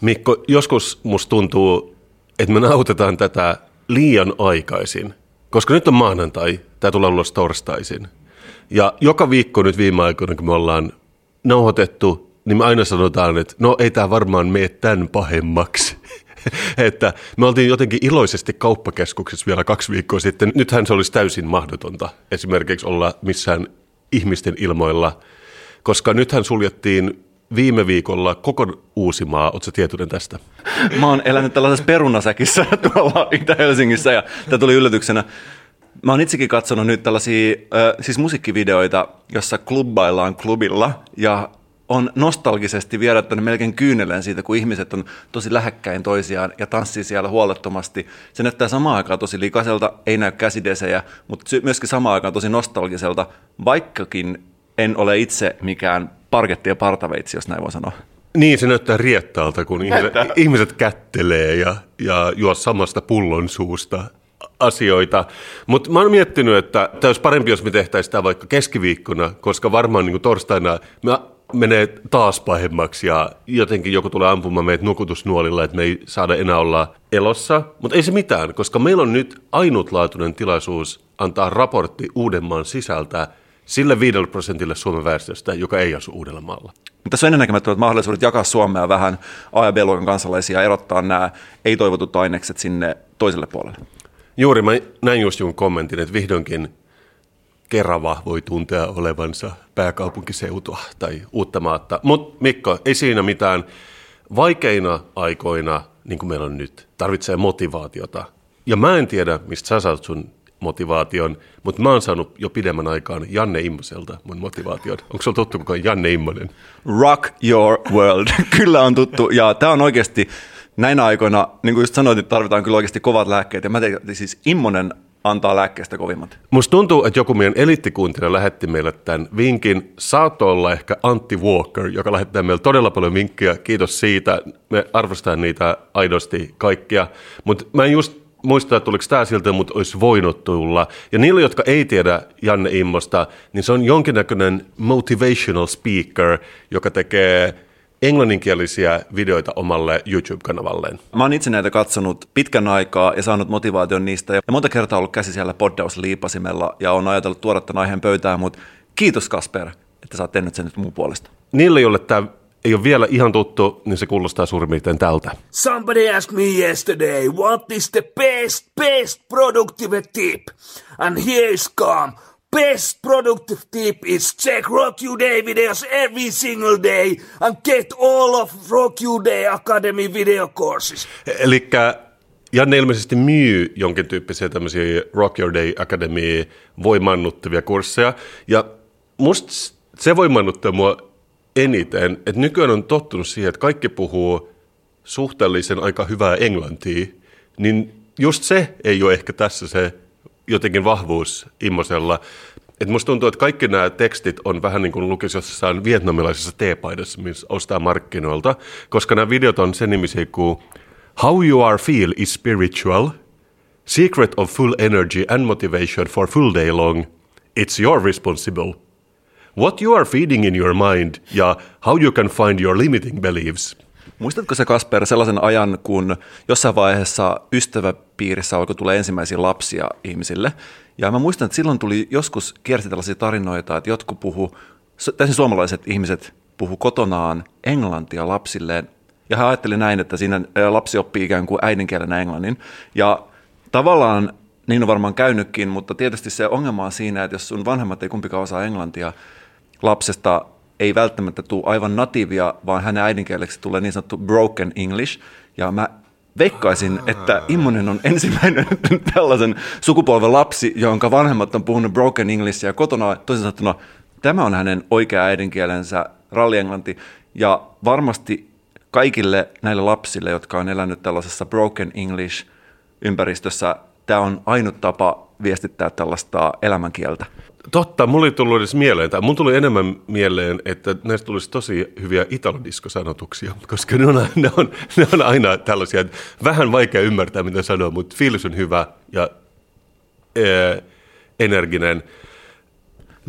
Mikko, joskus musta tuntuu, että me nautetaan tätä liian aikaisin, koska nyt on maanantai, tämä tulee ulos torstaisin. Ja joka viikko nyt viime aikoina, kun me ollaan nauhoitettu, niin me aina sanotaan, että no ei tämä varmaan mene tämän pahemmaksi. että me oltiin jotenkin iloisesti kauppakeskuksessa vielä kaksi viikkoa sitten. Nythän se olisi täysin mahdotonta esimerkiksi olla missään ihmisten ilmoilla, koska nythän suljettiin viime viikolla koko Uusimaa. Oletko tietoinen tästä? Mä oon elänyt tällaisessa perunasäkissä tuolla Itä-Helsingissä ja tämä tuli yllätyksenä. Mä oon itsekin katsonut nyt tällaisia äh, siis musiikkivideoita, jossa klubbaillaan klubilla ja on nostalgisesti vierättänyt melkein kyyneleen siitä, kun ihmiset on tosi lähekkäin toisiaan ja tanssii siellä huolettomasti. Se näyttää samaan aikaan tosi likaiselta, ei näy käsidesejä, mutta myöskin samaan aikaan tosi nostalgiselta, vaikkakin en ole itse mikään parketti ja partaveitsi, jos näin voi sanoa. Niin, se näyttää riettaalta, kun ihmiset, ihmiset kättelee ja, ja juo samasta pullon suusta asioita. Mutta mä oon miettinyt, että tämä olisi parempi, jos me tehtäisiin sitä vaikka keskiviikkona, koska varmaan niin torstaina me menee taas pahemmaksi ja jotenkin joku tulee ampumaan meitä nukutusnuolilla, että me ei saada enää olla elossa. Mutta ei se mitään, koska meillä on nyt ainutlaatuinen tilaisuus antaa raportti Uudenmaan sisältä sille 5 prosentille Suomen väestöstä, joka ei asu Uudellamaalla. Mutta tässä on ennennäkemättömät mahdollisuudet jakaa Suomea vähän A- ja B-luokan kansalaisia ja erottaa nämä ei-toivotut ainekset sinne toiselle puolelle. Juuri, mä näin just jonkun kommentin, että vihdoinkin Kerava voi tuntea olevansa pääkaupunkiseutua tai uutta maatta. Mutta Mikko, ei siinä mitään. Vaikeina aikoina, niin kuin meillä on nyt, tarvitsee motivaatiota. Ja mä en tiedä, mistä sä saat sun motivaation, mutta mä oon saanut jo pidemmän aikaan Janne Immoselta mun motivaation. Onko sulla tuttu kukaan Janne Immonen? Rock your world. kyllä on tuttu. Ja tämä on oikeasti näinä aikoina, niin kuin just sanoit, että tarvitaan kyllä oikeasti kovat lääkkeet. Ja mä tein, siis Immonen antaa lääkkeestä kovimmat. Musta tuntuu, että joku meidän eliittikuuntelija lähetti meille tämän vinkin. Saattoi olla ehkä Antti Walker, joka lähettää meille todella paljon vinkkejä. Kiitos siitä. Me arvostetaan niitä aidosti kaikkia. Mutta mä en just muista, että tuliko tämä siltä, mutta olisi voinut tulla. Ja niille, jotka ei tiedä Janne Immosta, niin se on jonkinnäköinen motivational speaker, joka tekee englanninkielisiä videoita omalle YouTube-kanavalleen. Mä oon itse näitä katsonut pitkän aikaa ja saanut motivaation niistä. Ja monta kertaa ollut käsi siellä poddausliipasimella ja on ajatellut tuoda tämän aiheen pöytään, mutta kiitos Kasper, että sä oot tehnyt sen nyt mun puolesta. Niille, joille tämä ei ole vielä ihan tuttu, niin se kuulostaa suurin piirtein tältä. Somebody asked me yesterday, what is the best, best productive tip? And here's come. Best productive tip is check Rock You Day videos every single day and get all of Rock You Day Academy video courses. Eli Janne ilmeisesti myy jonkin tyyppisiä tämmöisiä Rock Your Day Academy voimannuttavia kursseja. Ja musta se voimannuttaa mua eniten, että nykyään on tottunut siihen, että kaikki puhuu suhteellisen aika hyvää englantia, niin just se ei ole ehkä tässä se jotenkin vahvuus Immosella. Että musta tuntuu, että kaikki nämä tekstit on vähän niin kuin lukisi jossain vietnamilaisessa teepaidassa, missä ostaa markkinoilta, koska nämä videot on sen nimisiä kuin How you are feel is spiritual, Secret of full energy and motivation for full day long, It's your responsible – What you are feeding in your mind ja how you can find your limiting beliefs. Muistatko se Kasper sellaisen ajan, kun jossain vaiheessa ystäväpiirissä alkoi tulla ensimmäisiä lapsia ihmisille? Ja mä muistan, että silloin tuli joskus kiersi tällaisia tarinoita, että jotkut puhu, täysin suomalaiset ihmiset puhu kotonaan englantia lapsilleen. Ja hän ajatteli näin, että siinä lapsi oppii ikään kuin äidinkielenä englannin. Ja tavallaan niin on varmaan käynytkin, mutta tietysti se ongelma on siinä, että jos sun vanhemmat ei kumpikaan osaa englantia, lapsesta ei välttämättä tule aivan natiivia, vaan hänen äidinkieleksi tulee niin sanottu broken English. Ja mä veikkaisin, että Immonen on ensimmäinen tällaisen sukupolven lapsi, jonka vanhemmat on puhunut broken Englishia ja kotona toisin sanottuna tämä on hänen oikea äidinkielensä rallienglanti. Ja varmasti kaikille näille lapsille, jotka on elänyt tällaisessa broken English ympäristössä, tämä on ainut tapa viestittää tällaista elämänkieltä. Totta, mulla ei tullut edes mieleen, tai mun tuli enemmän mieleen, että näistä tulisi tosi hyviä italodiskosanotuksia, koska ne on, ne, on, ne on aina tällaisia, että vähän vaikea ymmärtää, mitä sanoo, mutta fiilis on hyvä ja ee, energinen.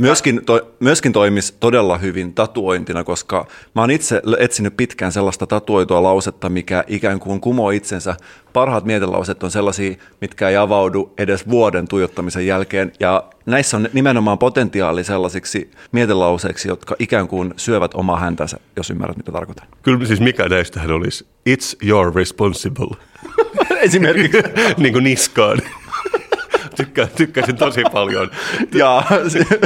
Myöskin, to, myöskin toimisi todella hyvin tatuointina, koska mä oon itse etsinyt pitkään sellaista tatuoitua lausetta, mikä ikään kuin kumoo itsensä. Parhaat mietelauset on sellaisia, mitkä ei avaudu edes vuoden tuijottamisen jälkeen. Ja näissä on nimenomaan potentiaali sellaisiksi mietelauseiksi, jotka ikään kuin syövät omaa häntänsä, jos ymmärrät, mitä tarkoitan. Kyllä siis mikä näistähän olisi, it's your responsible. Esimerkiksi. niin kuin niskaan. Tykkää, tykkäsin tosi paljon. ja,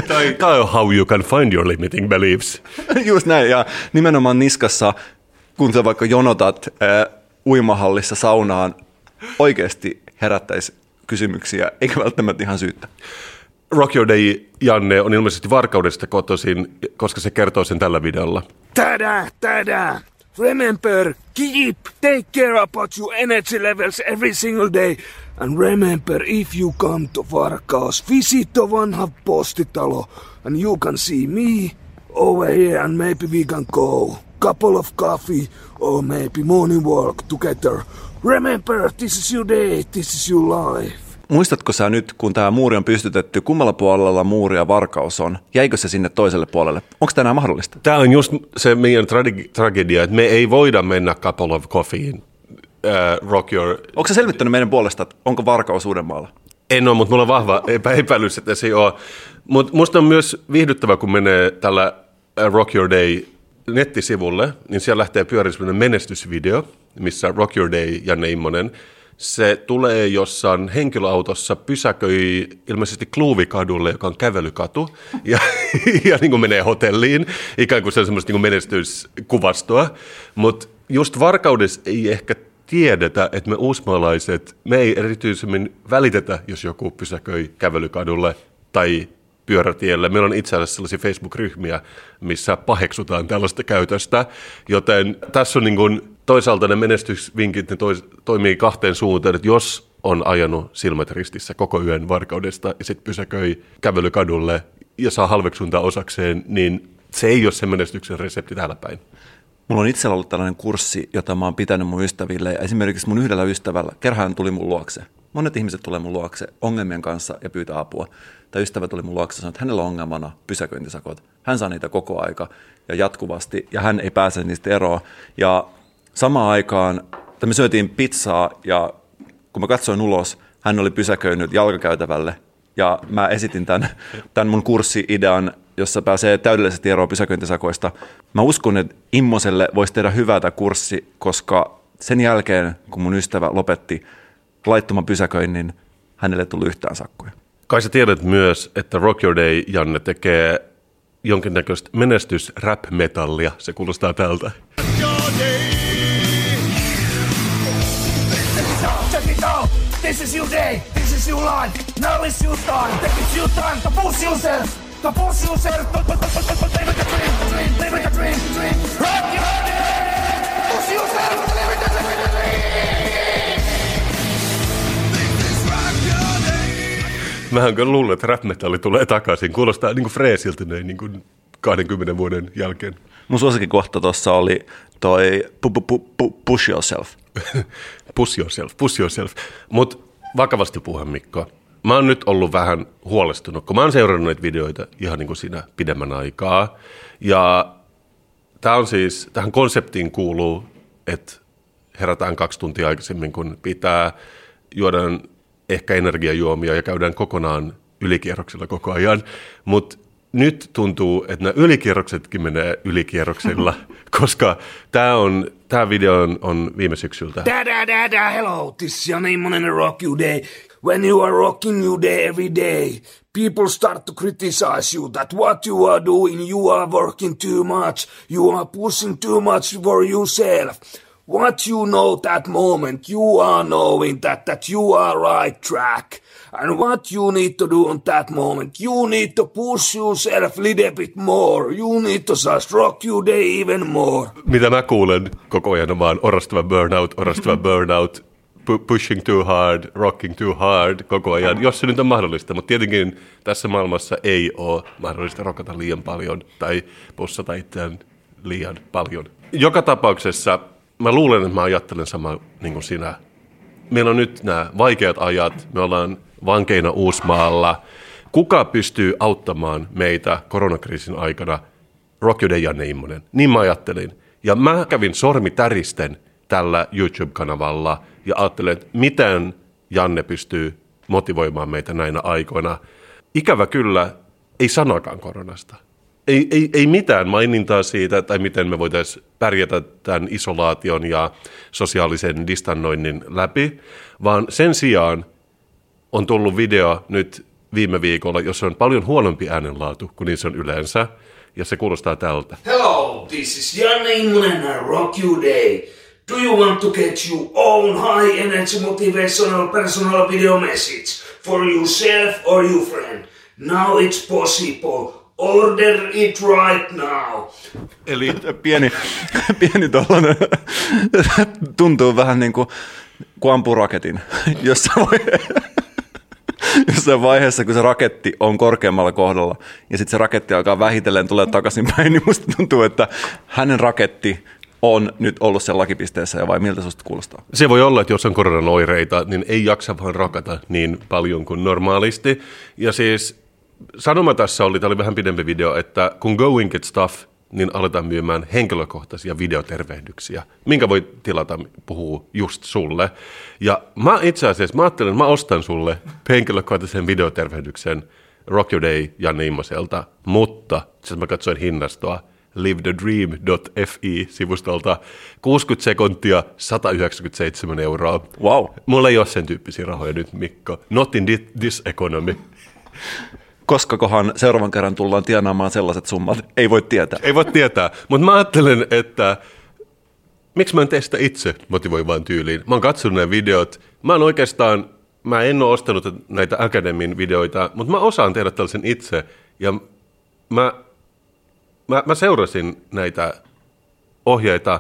tai, how you can find your limiting beliefs. Just näin, ja nimenomaan niskassa, kun sä vaikka jonotat äh, uimahallissa saunaan, oikeasti herättäisi kysymyksiä, eikä välttämättä ihan syyttä. Rock Your Day Janne on ilmeisesti Varkaudesta kotoisin, koska se kertoo sen tällä videolla. Tada, tada! Remember, keep, take care about your energy levels every single day. And remember, if you come to Varkaus, visit the vanha postitalo and you can see me over here and maybe we can go. Couple of coffee or maybe morning walk together. Remember, this is your day, this is your life. Muistatko sä nyt, kun tämä muuri on pystytetty, kummalla puolella muuria Varkaus on? Jäikö se sinne toiselle puolelle? Onko tämä mahdollista? Tämä on just se meidän tra- tragedia, että me ei voida mennä couple of coffeein uh, rock your... Onko se selvittänyt meidän puolesta, että onko Varkaus Uudenmaalla? En ole, mutta mulla on vahva epä- epäilys, että se ei ole. Mutta musta on myös viihdyttävä, kun menee tällä Rock Your Day nettisivulle, niin siellä lähtee pyörimään menestysvideo, missä Rock Your Day Janne Immonen se tulee jossain henkilöautossa, pysäköi ilmeisesti Kluuvikadulle, joka on kävelykatu, ja, ja niin kuin menee hotelliin, ikään kuin se on semmoista niin menestyskuvastoa. Mutta just varkaudessa ei ehkä tiedetä, että me uusmaalaiset, me ei erityisemmin välitetä, jos joku pysäköi kävelykadulle tai pyörätielle. Meillä on itse asiassa sellaisia Facebook-ryhmiä, missä paheksutaan tällaista käytöstä, joten tässä on niin kuin, toisaalta ne menestysvinkit ne tois, toimii kahteen suuntaan, että jos on ajanut silmät ristissä koko yön varkaudesta ja sitten pysäköi kävelykadulle ja saa halveksuntaa osakseen, niin se ei ole se menestyksen resepti täällä päin. Mulla on itsellä ollut tällainen kurssi, jota mä oon pitänyt mun ystäville. Ja esimerkiksi mun yhdellä ystävällä, kerran tuli mun luokse. Monet ihmiset tulee mun luokse ongelmien kanssa ja pyytää apua. Tai ystävä tuli mun luokse ja sanoi, että hänellä on ongelmana pysäköintisakot. Hän saa niitä koko aika ja jatkuvasti ja hän ei pääse niistä eroon. Ja samaan aikaan, että me syötiin pizzaa ja kun mä katsoin ulos, hän oli pysäköinyt jalkakäytävälle ja mä esitin tämän, tämän mun kurssi-idean, jossa pääsee täydellisesti eroon pysäköintisakoista. Mä uskon, että Immoselle voisi tehdä hyvää tämä kurssi, koska sen jälkeen, kun mun ystävä lopetti laittoman pysäköinnin, hänelle tuli yhtään sakkoja. Kai sä tiedät myös, että Rock Your Day Janne tekee jonkinnäköistä menestys rap metallia. Se kuulostaa tältä. Check it out! This is your day! This is your life! Now is your time! Take it your time to push yourself! To push yourself! To, to, to, to, to, live like a dream! Dream! Live like a dream! Dream! Rock your day! Push yourself! Live like a dream! Mähän kyllä luulen, että rap metalli tulee takaisin. Kuulostaa niin kuin freesiltä näin niin kuin 20 vuoden jälkeen. Mun suosikkikohta tuossa oli toi pu, pu, pu, push yourself. Push yourself, push yourself. Mutta vakavasti puhuen Mikko, mä oon nyt ollut vähän huolestunut, kun mä oon seurannut näitä videoita ihan niin kuin siinä pidemmän aikaa. Ja tämä on siis, tähän konseptiin kuuluu, että herätään kaksi tuntia aikaisemmin, kun pitää, juodaan ehkä energiajuomia ja käydään kokonaan ylikierroksilla koko ajan. Mutta nyt tuntuu, että nämä ylikierroksetkin menee ylikierroksilla, koska tämä on, tää video on, on viime syksyltä. Da da da da, hello, this is Jan Immonen and Rock You Day. When you are rocking you day every day, people start to criticize you that what you are doing, you are working too much, you are pushing too much for yourself. What you know that moment, you are knowing that, that you are right track. And what you need to do on that moment, you need to push yourself a little bit more. You need to just rock your day even more. Mitä mä kuulen koko ajan on vaan orastava burnout, orastava burnout. pu- pushing too hard, rocking too hard koko ajan, jos se nyt on mahdollista. Mutta tietenkin tässä maailmassa ei ole mahdollista rokata liian paljon tai pussata itseään liian paljon. Joka tapauksessa mä luulen, että mä ajattelen sama niin kuin sinä. Meillä on nyt nämä vaikeat ajat, me ollaan vankeina Uusmaalla. Kuka pystyy auttamaan meitä koronakriisin aikana? Rock Your Day Janne Immonen. Niin mä ajattelin. Ja mä kävin sormi täristen tällä YouTube-kanavalla ja ajattelin, että miten Janne pystyy motivoimaan meitä näinä aikoina. Ikävä kyllä, ei sanakaan koronasta. Ei, ei, ei mitään mainintaa siitä, tai miten me voitaisiin pärjätä tämän isolaation ja sosiaalisen distannoinnin läpi, vaan sen sijaan on tullut video nyt viime viikolla, jossa on paljon huonompi äänenlaatu kuin niin se on yleensä, ja se kuulostaa tältä. Hello, this is Janne Immonen and Rock You Day. Do you want to get your own high energy motivational personal video message for yourself or your friend? Now it's possible. Order it right now. Eli Pieni, pieni tollanen, tuntuu vähän niin kuin, kun ampuu raketin. Jossain, vai, jossain vaiheessa, kun se raketti on korkeammalla kohdalla ja sitten se raketti alkaa vähitellen tulee takaisin päin, niin musta tuntuu, että hänen raketti on nyt ollut sen lakipisteessä ja vai miltä susta kuulostaa? se voi olla, että jos on koronan oireita, niin ei jaksa vaan rakata niin paljon kuin normaalisti. Ja siis sanoma tässä oli, tämä oli vähän pidempi video, että kun Going Get Stuff, niin aletaan myymään henkilökohtaisia videotervehdyksiä, minkä voi tilata, puhuu just sulle. Ja mä itse asiassa, mä ajattelin, että mä ostan sulle henkilökohtaisen videotervehdyksen Rock Your Day Janne Immoselta, mutta siis mä katsoin hinnastoa, livethedream.fi-sivustolta 60 sekuntia, 197 euroa. Wow. Mulla ei ole sen tyyppisiä rahoja nyt, Mikko. Not in thi- this economy. Koskakohan seuraavan kerran tullaan tienaamaan sellaiset summat? Ei voi tietää. Ei voi tietää, mutta mä ajattelen, että miksi mä en tee sitä itse motivoivaan tyyliin. Mä oon katsonut ne videot. Mä oon oikeastaan, mä en ole ostanut näitä Akademin videoita, mutta mä osaan tehdä tällaisen itse. Ja mä, mä, mä seurasin näitä ohjeita,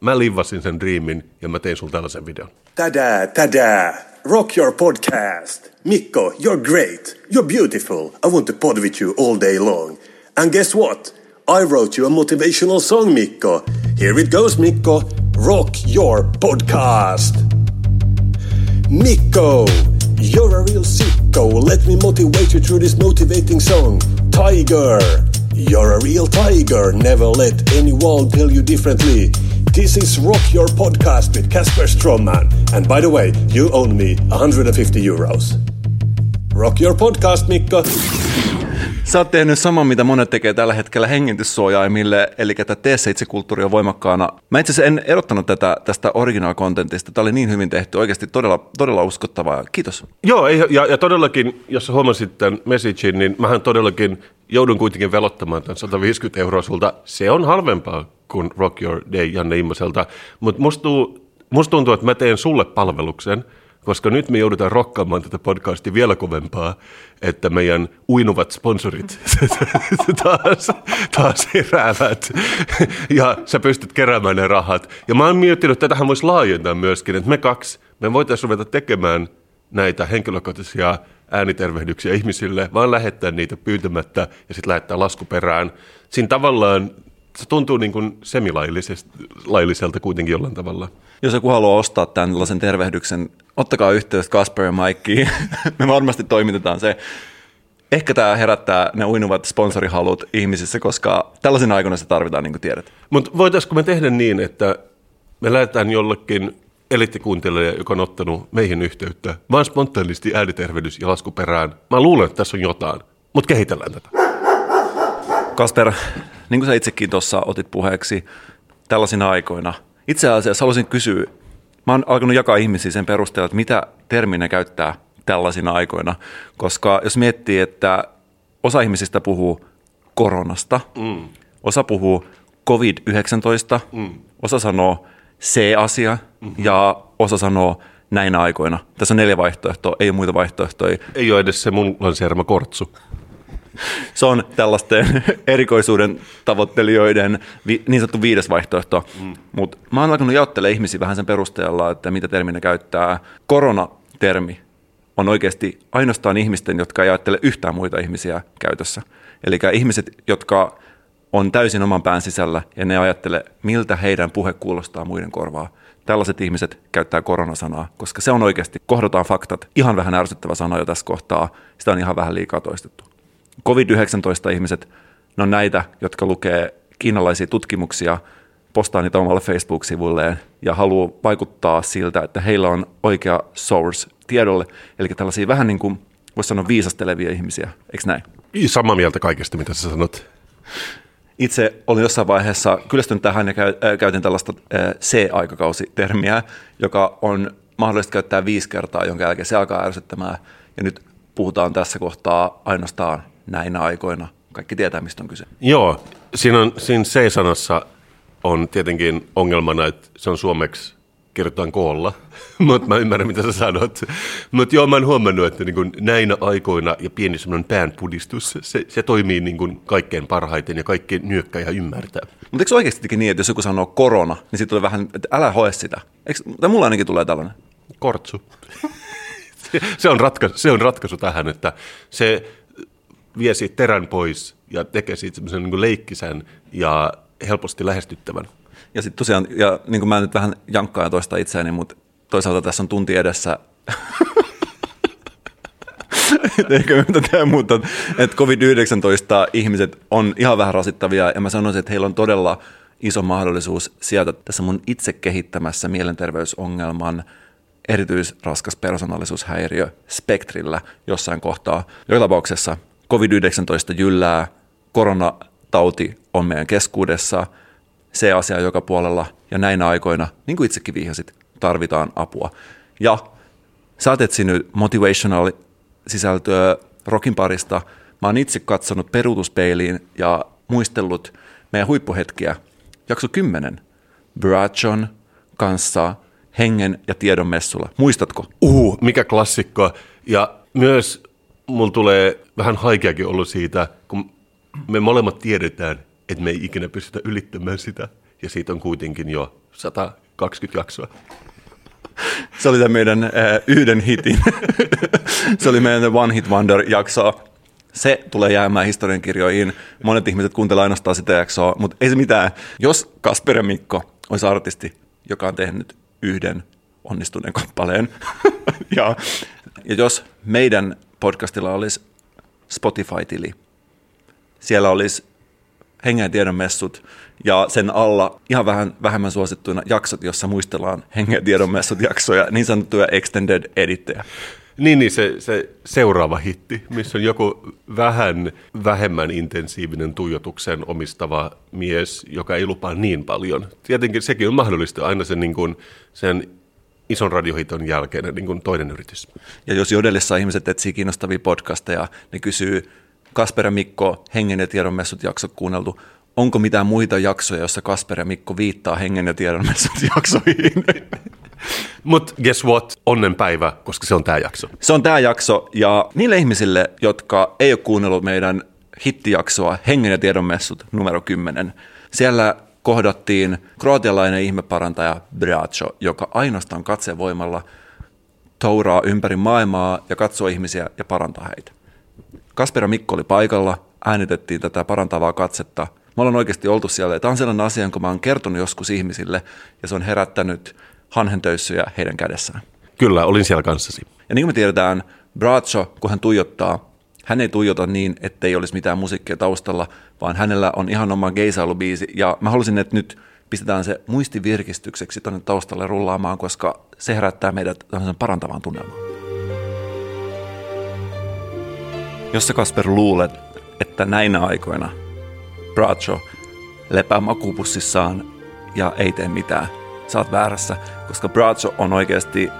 mä livvasin sen dreamin ja mä tein sulla tällaisen videon. Tada, tada! Rock your podcast. Mikko, you're great. You're beautiful. I want to pod with you all day long. And guess what? I wrote you a motivational song, Mikko. Here it goes, Mikko. Rock your podcast. Mikko, you're a real sicko. Let me motivate you through this motivating song. Tiger, you're a real tiger. Never let anyone tell you differently. This is Rock Your Podcast with Casper Stromman. And by the way, you own me 150 euros. Rock Your Podcast, Mikko. Sä oot tehnyt saman, mitä monet tekee tällä hetkellä hengityssuojaimille, eli että tee se itse kulttuuri on voimakkaana. Mä itse asiassa en erottanut tätä tästä original contentista. Tämä oli niin hyvin tehty, oikeasti todella, todella uskottavaa. Kiitos. Joo, ei, ja, ja todellakin, jos sä huomasit tämän messagein, niin mähän todellakin joudun kuitenkin velottamaan tämän 150 euroa sulta. Se on halvempaa kuin Rock Your Day Janne Immoselta, mutta musta, musta tuntuu, että mä teen sulle palveluksen, koska nyt me joudutaan rokkaamaan tätä podcastia vielä kovempaa, että meidän uinuvat sponsorit taas, taas heräävät ja sä pystyt keräämään ne rahat. Ja mä oon miettinyt, että tätähän voisi laajentaa myöskin, että me kaksi, me voitaisiin ruveta tekemään näitä henkilökohtaisia äänitervehdyksiä ihmisille, vaan lähettää niitä pyytämättä ja sitten lähettää lasku perään. Siinä tavallaan se tuntuu niin kuin semilailliselta kuitenkin jollain tavalla. Jos joku haluaa ostaa tällaisen tervehdyksen, ottakaa yhteyttä Kasper ja Mikeen. Me varmasti toimitetaan se. Ehkä tämä herättää ne uinuvat sponsorihalut ihmisissä, koska tällaisina aikoina se tarvitaan, niin kuin tiedät. Mutta voitaisiko me tehdä niin, että me lähdetään jollekin elittikuuntelijalle, joka on ottanut meihin yhteyttä, vaan spontaanisti äänitervehdys ja lasku perään. Mä luulen, että tässä on jotain, mutta kehitellään tätä. Kasper, niin kuin sä itsekin tuossa otit puheeksi tällaisina aikoina, itse asiassa haluaisin kysyä, mä oon alkanut jakaa ihmisiä sen perusteella, että mitä terminä käyttää tällaisina aikoina, koska jos miettii, että osa ihmisistä puhuu koronasta, mm. osa puhuu COVID-19, mm. osa sanoo C-asia mm-hmm. ja osa sanoo näinä aikoina. Tässä on neljä vaihtoehtoa, ei ole muita vaihtoehtoja. Ei ole edes se mun lanseerama kortsu. Se on tällaisten erikoisuuden tavoittelijoiden vi, niin sanottu viides vaihtoehto. Mm. Mutta mä oon alkanut jaottelemaan ihmisiä vähän sen perusteella, että mitä terminä käyttää. Korona-termi on oikeasti ainoastaan ihmisten, jotka ei ajattele yhtään muita ihmisiä käytössä. Eli ihmiset, jotka on täysin oman pään sisällä ja ne ajattele, miltä heidän puhe kuulostaa muiden korvaa. Tällaiset ihmiset käyttää koronasanaa, koska se on oikeasti, kohdataan faktat, ihan vähän ärsyttävä sana jo tässä kohtaa, sitä on ihan vähän liikaa toistettu. COVID-19 ihmiset, ne on näitä, jotka lukee kiinalaisia tutkimuksia, postaa niitä omalle Facebook-sivulleen ja haluaa vaikuttaa siltä, että heillä on oikea source tiedolle, eli tällaisia vähän niin kuin, voisi sanoa viisastelevia ihmisiä, eikö näin? Samaa mieltä kaikesta, mitä sä sanot. Itse olin jossain vaiheessa kyllästynyt tähän ja käytin tällaista C-aikakausitermiä, joka on mahdollista käyttää viisi kertaa, jonka jälkeen se alkaa ärsyttämään. Ja nyt puhutaan tässä kohtaa ainoastaan näinä aikoina. Kaikki tietää, mistä on kyse. Joo, siinä, on, siinä C-sanassa on tietenkin ongelmana, että se on suomeksi kirjoitetaan koolla, mutta mä ymmärrän, mitä sä sanot. Mutta joo, mä oon huomannut, että niin näinä aikoina ja pieni semmoinen päänpudistus, se, se toimii niin kuin kaikkein parhaiten ja kaikki nyökkää ja ymmärtää. Mutta eikö oikeasti niin, että jos joku sanoo korona, niin sitten tulee vähän, että älä hoe sitä. Eikö, tai mulla ainakin tulee tällainen. Kortsu. se, on ratkaisu, se on ratkaisu tähän, että se vie siitä terän pois ja tekee siitä semmoisen niin leikkisän ja helposti lähestyttävän. Ja sitten tosiaan, ja niin kuin mä nyt vähän jankkaan ja toista itseäni, mutta toisaalta tässä on tunti edessä Eikö mitään muuta, että COVID-19 ihmiset on ihan vähän rasittavia ja mä sanoisin, että heillä on todella iso mahdollisuus sieltä tässä mun itse kehittämässä mielenterveysongelman erityisraskas persoonallisuushäiriö spektrillä jossain kohtaa. Joka tapauksessa COVID-19 jyllää, koronatauti on meidän keskuudessa – se asia joka puolella ja näinä aikoina, niin kuin itsekin vihjasit, tarvitaan apua. Ja sä oot etsinyt motivational sisältöä rokin parista. Mä oon itse katsonut peruutuspeiliin ja muistellut meidän huippuhetkiä. Jakso 10. Brachon kanssa hengen ja tiedon messulla. Muistatko? Uhu, mikä klassikko. Ja myös mulla tulee vähän haikeakin ollut siitä, kun me molemmat tiedetään, että me ei ikinä pystytä ylittämään sitä. Ja siitä on kuitenkin jo 120 jaksoa. Se oli tämä meidän äh, yhden hitin. se oli meidän One Hit Wonder-jakso. Se tulee jäämään historiankirjoihin. Monet ihmiset kuuntelevat ainoastaan sitä jaksoa, mutta ei se mitään. Jos Kasper ja Mikko olisi artisti, joka on tehnyt yhden onnistuneen kappaleen, ja, ja jos meidän podcastilla olisi Spotify-tili, siellä olisi hengen tiedon messut ja sen alla ihan vähän vähemmän suosittuina jaksot, jossa muistellaan hengen tiedon messut jaksoja, niin sanottuja extended editteja. Niin, niin se, se seuraava hitti, missä on joku vähän vähemmän intensiivinen tuijotuksen omistava mies, joka ei lupaa niin paljon. Tietenkin sekin on mahdollista aina sen, niin kuin, sen ison radiohiton jälkeen niin kuin toinen yritys. Ja jos Jodelissa ihmiset etsii kiinnostavia podcasteja, ne kysyy Kasper ja Mikko Hengen ja tiedon messut jaksot kuunneltu. Onko mitään muita jaksoja, joissa Kasper ja Mikko viittaa Hengen ja tiedon messut jaksoihin? Mutta guess what? Onnenpäivä, koska se on tämä jakso. Se on tämä jakso ja niille ihmisille, jotka ei ole kuunnellut meidän hittijaksoa Hengen ja tiedon messut numero 10, siellä kohdattiin kroatialainen ihmeparantaja Bracho, joka ainoastaan katsevoimalla touraa ympäri maailmaa ja katsoo ihmisiä ja parantaa heitä. Kasper ja Mikko oli paikalla, äänitettiin tätä parantavaa katsetta. Me ollaan oikeasti oltu siellä. Tämä on sellainen asia, jonka mä oon kertonut joskus ihmisille, ja se on herättänyt hanhentöyssyjä heidän kädessään. Kyllä, olin siellä kanssasi. Ja niin kuin me tiedetään, Bracho, kun hän tuijottaa, hän ei tuijota niin, ettei olisi mitään musiikkia taustalla, vaan hänellä on ihan oma geisailubiisi. Ja mä halusin, että nyt pistetään se muistivirkistykseksi tuonne taustalle rullaamaan, koska se herättää meidät parantavaan tunnelmaan. Jos sä Kasper luulet, että näinä aikoina Bracho lepää makupussissaan ja ei tee mitään, sä oot väärässä, koska Bracho on oikeasti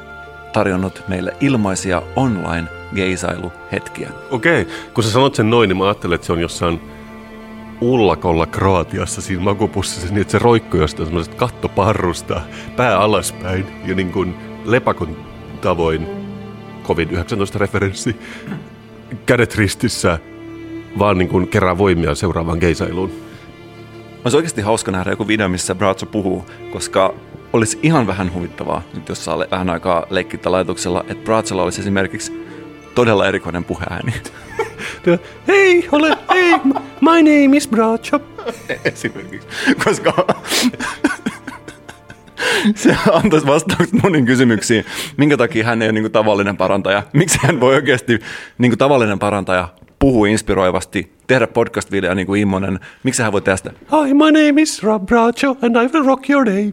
tarjonnut meille ilmaisia online geisailuhetkiä. Okei, okay. kun sä sanot sen noin, niin mä ajattelen, että se on jossain ullakolla Kroatiassa siinä makupussissa niin, että se roikkuu jostain semmoisesta kattoparrusta pää alaspäin ja niin kuin lepakon tavoin COVID-19-referenssi kädet ristissä vaan niin kuin kerää voimia seuraavaan keisailuun. Olisi oikeasti hauska nähdä joku video, missä Brazo puhuu, koska olisi ihan vähän huvittavaa, nyt jos saa vähän aikaa leikkiä laitoksella, että Brazolla olisi esimerkiksi todella erikoinen puheääni. Hei, ole, hei, my name is Bracho. esimerkiksi, koska se antaisi vastaukset moniin kysymyksiin. Minkä takia hän ei ole niin tavallinen parantaja? Miksi hän voi oikeasti niin tavallinen parantaja puhua inspiroivasti, tehdä podcast-videoa niin kuin Immonen? Miksi hän voi tehdä sitä? Hi, my name is Rob Bracho and I will rock your day.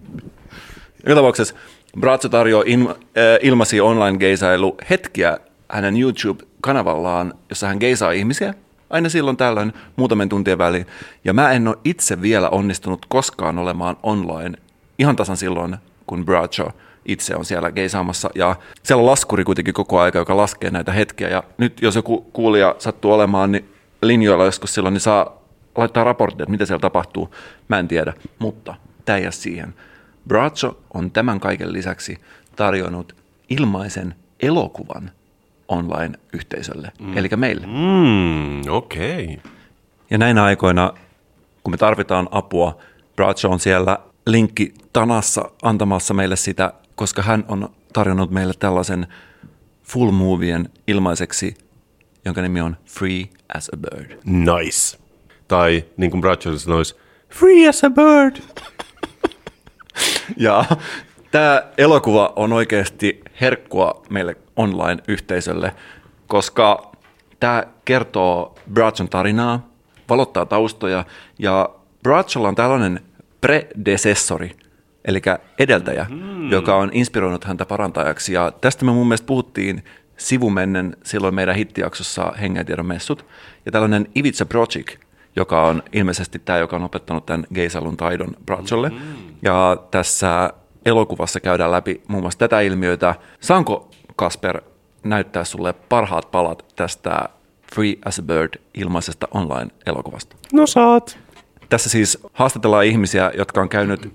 Joka tapauksessa Bracho tarjoaa in, äh, ilmaisia online-geisailu hetkiä hänen YouTube-kanavallaan, jossa hän geisaa ihmisiä aina silloin tällöin muutaman tuntien väliin. Ja mä en ole itse vielä onnistunut koskaan olemaan online ihan tasan silloin, kun Bracho itse on siellä geisaamassa. Ja siellä on laskuri kuitenkin koko aika, joka laskee näitä hetkiä. Ja nyt jos joku kuulija sattuu olemaan niin linjoilla joskus silloin, niin saa laittaa raportteja, että mitä siellä tapahtuu. Mä en tiedä, mutta tämä ei siihen. Bracho on tämän kaiken lisäksi tarjonnut ilmaisen elokuvan online-yhteisölle, mm. eli meille. Mm, okei. Okay. Ja näinä aikoina, kun me tarvitaan apua, Bradshaw on siellä linkki Tanassa antamassa meille sitä, koska hän on tarjonnut meille tällaisen full movien ilmaiseksi, jonka nimi on Free as a Bird. Nice. Tai niin kuin Bradshaw sanoisi, Free as a Bird. ja tämä elokuva on oikeasti herkkua meille online-yhteisölle, koska tämä kertoo Bradson tarinaa, valottaa taustoja ja Bradsolla on tällainen predecessori, eli edeltäjä, hmm. joka on inspiroinut häntä parantajaksi. Ja tästä me mun mielestä puhuttiin sivumennen silloin meidän hittijaksossa Hengätiedon messut. Ja tällainen Ivica Projik, joka on ilmeisesti tämä, joka on opettanut tämän Geisalun taidon Bradsolle. Hmm. Ja tässä elokuvassa käydään läpi muun muassa tätä ilmiötä. Saanko Kasper näyttää sulle parhaat palat tästä Free as a Bird ilmaisesta online-elokuvasta? No saat. Tässä siis haastatellaan ihmisiä, jotka on käynyt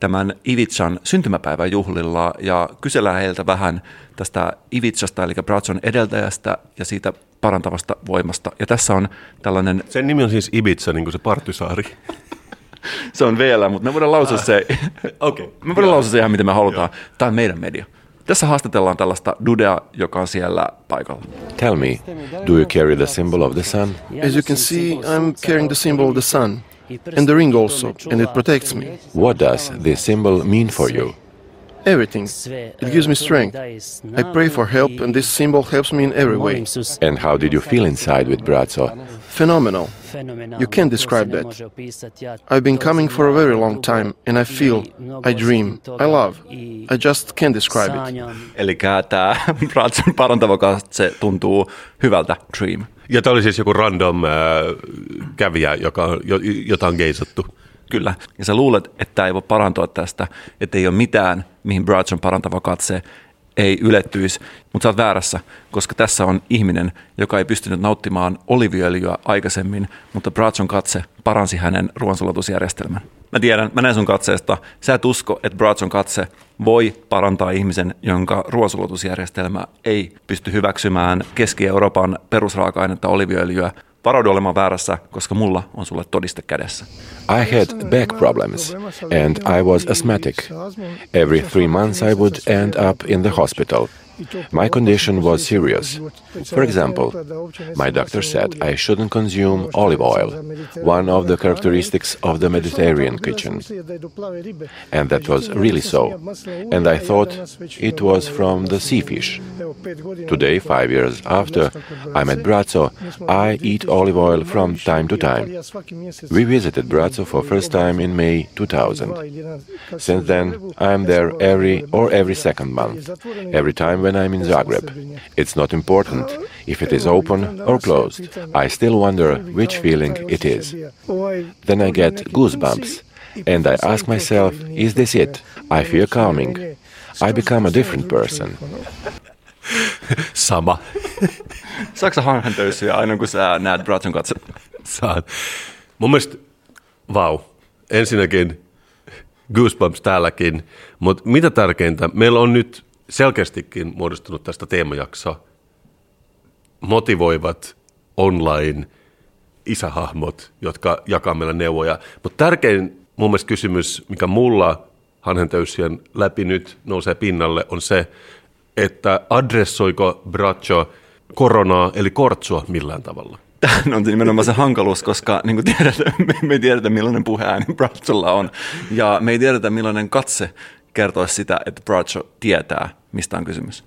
tämän Ivitsan syntymäpäivän juhlilla ja kysellään heiltä vähän tästä Ivitsasta, eli Bratson edeltäjästä ja siitä parantavasta voimasta. Ja tässä on tällainen... Sen nimi on siis Ibiza, niin kuin se Partysaari. se on vielä, mutta me voidaan lausua se, okay. me voidaan lausua se ihan miten me halutaan. Tämä on meidän media. Tässä haastatellaan tällaista Dudea, joka on siellä paikalla. Tell me, do you carry the symbol of the sun? As you can see, I'm carrying the symbol of the sun. And the ring also, and it protects me. What does this symbol mean for you? Everything. It gives me strength. I pray for help, and this symbol helps me in every way. And how did you feel inside with Brazzo? Phenomenal. You can't describe that. I've been coming for a very long time, and I feel, I dream, I love. I just can't describe it. Eli tämä Brazzon parantava katse tuntuu hyvältä dream. Ja tämä oli siis joku random äh, kävijä, joka, jota on geisattu. Kyllä. Ja sä luulet, että ei voi parantua tästä, että ei ole mitään, mihin Bradson parantava katse ei ylettyisi, mutta sä oot väärässä, koska tässä on ihminen, joka ei pystynyt nauttimaan oliviöljyä aikaisemmin, mutta Bradson katse paransi hänen ruoansulatusjärjestelmän. Mä tiedän, mä näen sun katseesta, sä et usko, että Bradson katse voi parantaa ihmisen, jonka ruoansulatusjärjestelmä ei pysty hyväksymään Keski-Euroopan perusraaka-ainetta oliviöljyä, Varaudu olemaan väärässä, koska mulla on sulle todiste kädessä. I had back problems and I was asthmatic. Every three months I would end up in the hospital. My condition was serious. For example, my doctor said I shouldn't consume olive oil, one of the characteristics of the Mediterranean kitchen. And that was really so. And I thought it was from the sea fish. Today, five years after I met Brazzo, I eat olive oil from time to time. We visited Brazzo for first time in May 2000. Since then, I'm there every or every second month, every time when I'm in Zagreb. It's not important if it is open or closed. I still wonder which feeling it is. Then I get goosebumps and I ask myself, is this it? I feel calming. I become a different person. Sama. Saatko sä hanhantöysyä aina kun sä näet Bratson katse? Saat. Mun mielestä, vau. Ensinnäkin goosebumps täälläkin, mutta mitä tärkeintä, meillä on nyt selkeästikin muodostunut tästä teemajaksoa motivoivat online isähahmot, jotka jakaa meille neuvoja. Mutta tärkein mun mielestä kysymys, mikä mulla hanhentöysien läpi nyt nousee pinnalle, on se, että adressoiko Braccio koronaa eli kortsua millään tavalla? Tähän on nimenomaan se hankaluus, koska niin kuin tiedetään, me, ei tiedetä millainen puheääni Bracciolla on. Ja me ei tiedetä millainen katse kertoisi sitä, että Braccio tietää, mistä on kysymys.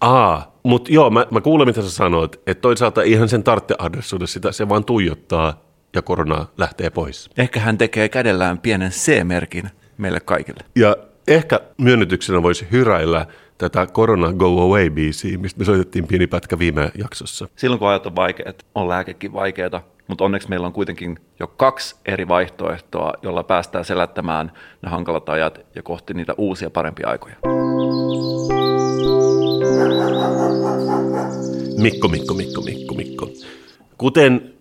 Aa, mutta joo, mä, mä kuulen mitä sä sanoit, että toisaalta ihan sen tarvitse adressoida sitä, se vaan tuijottaa ja korona lähtee pois. Ehkä hän tekee kädellään pienen C-merkin meille kaikille. Ja ehkä myönnytyksenä voisi hyräillä tätä Corona Go Away-biisiä, mistä me soitettiin pieni pätkä viime jaksossa. Silloin kun ajat on vaikeat, on lääkekin vaikeaa, mutta onneksi meillä on kuitenkin jo kaksi eri vaihtoehtoa, jolla päästään selättämään ne hankalat ajat ja kohti niitä uusia parempia aikoja. Mikko, Mikko, Mikko, Mikko, Mikko. Kuten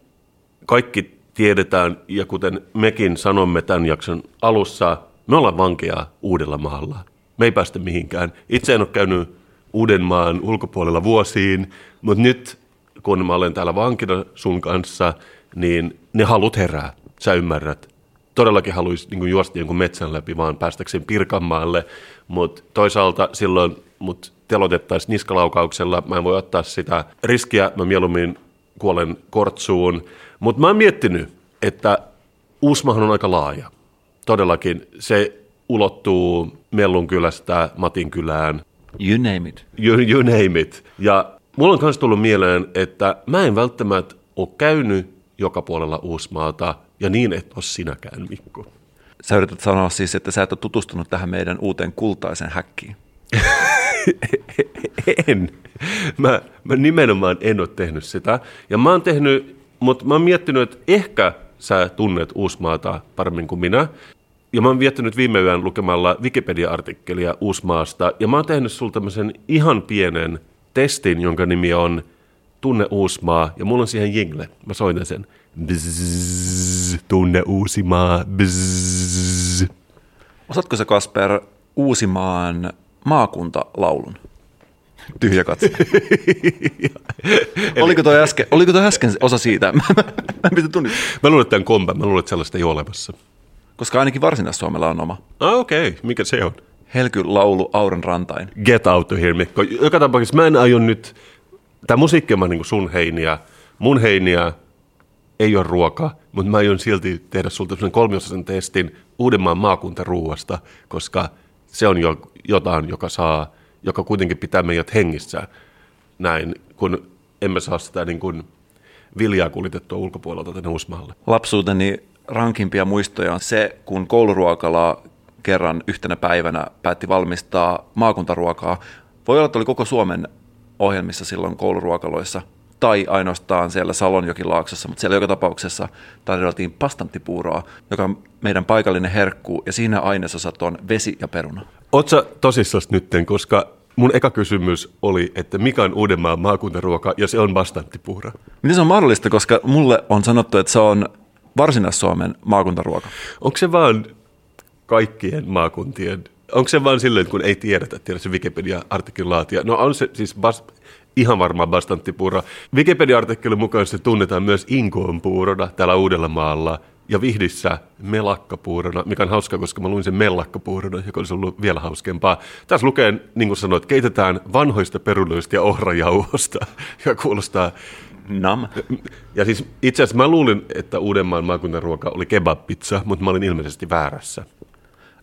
kaikki tiedetään ja kuten mekin sanomme tämän jakson alussa, me ollaan vankeja uudella maalla. Me ei päästä mihinkään. Itse en ole käynyt Uudenmaan ulkopuolella vuosiin, mutta nyt kun mä olen täällä vankina sun kanssa, niin ne halut herää, sä ymmärrät. Todellakin haluaisi niin juosta jonkun metsän läpi vaan päästäkseen Pirkanmaalle, mutta toisaalta silloin mut telotettaisiin niskalaukauksella, mä en voi ottaa sitä riskiä, mä mieluummin kuolen kortsuun. Mutta mä oon miettinyt, että Uusmahan on aika laaja. Todellakin se ulottuu Mellunkylästä Matinkylään. You name it. You, you name it. Ja mulla on myös tullut mieleen, että mä en välttämättä ole käynyt joka puolella Uusmaata, ja niin et ole sinäkään, Mikko. Sä yrität sanoa siis, että sä et ole tutustunut tähän meidän uuteen kultaisen häkkiin. en. Mä, mä nimenomaan en ole tehnyt sitä. Ja mä oon tehnyt, mutta mä oon miettinyt, että ehkä sä tunnet Uusmaata paremmin kuin minä. Ja mä oon viettänyt viime yön lukemalla Wikipedia-artikkelia Uusmaasta, ja mä oon tehnyt sulla tämmöisen ihan pienen testin, jonka nimi on Tunne Uusmaa, ja mulla on siihen jingle. Mä soitan sen. Bzzz, tunne Uusimaa, bzzz. Osaatko sä, Kasper, Uusimaan maakuntalaulun? Tyhjä katse. oliko, toi äsken, oliko toi äsken osa siitä? mä, mä, luulen, että tämän kompa. Mä luulen, että sellaista ei ole olemassa koska ainakin Varsinais-Suomella on oma. Ah, okei. Okay. Mikä se on? laulu Auron rantain. Get out of here, Mikko. Joka tapauksessa mä en aio nyt, tämä musiikki on niin sun heiniä, mun heiniä ei ole ruoka, mutta mä aion silti tehdä sulta sellaisen kolmiosaisen testin Uudenmaan maakuntaruuasta, koska se on jo jotain, joka saa, joka kuitenkin pitää meidät hengissä näin, kun emme saa sitä niin kuin viljaa kuljetettua ulkopuolelta tänne Uusmaalle. Lapsuuteni rankimpia muistoja on se, kun kouluruokala kerran yhtenä päivänä päätti valmistaa maakuntaruokaa. Voi olla, että oli koko Suomen ohjelmissa silloin kouluruokaloissa tai ainoastaan siellä Salonjokilaaksossa, mutta siellä joka tapauksessa tarjottiin pastanttipuuroa, joka on meidän paikallinen herkku, ja siinä ainesosat on vesi ja peruna. Oletko tosissaan nytten, koska mun eka kysymys oli, että mikä on Uudenmaan maakuntaruoka, ja se on pastanttipuuro. Miten se on mahdollista, koska mulle on sanottu, että se on Varsinais-Suomen maakuntaruoka? Onko se vaan kaikkien maakuntien, onko se vaan silleen, kun ei tiedetä, tiedä se Wikipedia-artikkelin laatia? No on se siis bas, ihan varmaan bastanttipuuro. Wikipedia-artikkelin mukaan se tunnetaan myös Inkoon puurona täällä Uudellamaalla ja Vihdissä melakkapuurona, mikä on hauska, koska mä luin sen mellakkapuurona, joka olisi ollut vielä hauskempaa. Tässä lukee, niin kuin sanoit, keitetään vanhoista perunoista ja ohrajauhosta, joka kuulostaa Nam. Ja siis itse asiassa mä luulin, että Uudenmaan maakuntaruoka oli kebab-pizza, mutta mä olin ilmeisesti väärässä.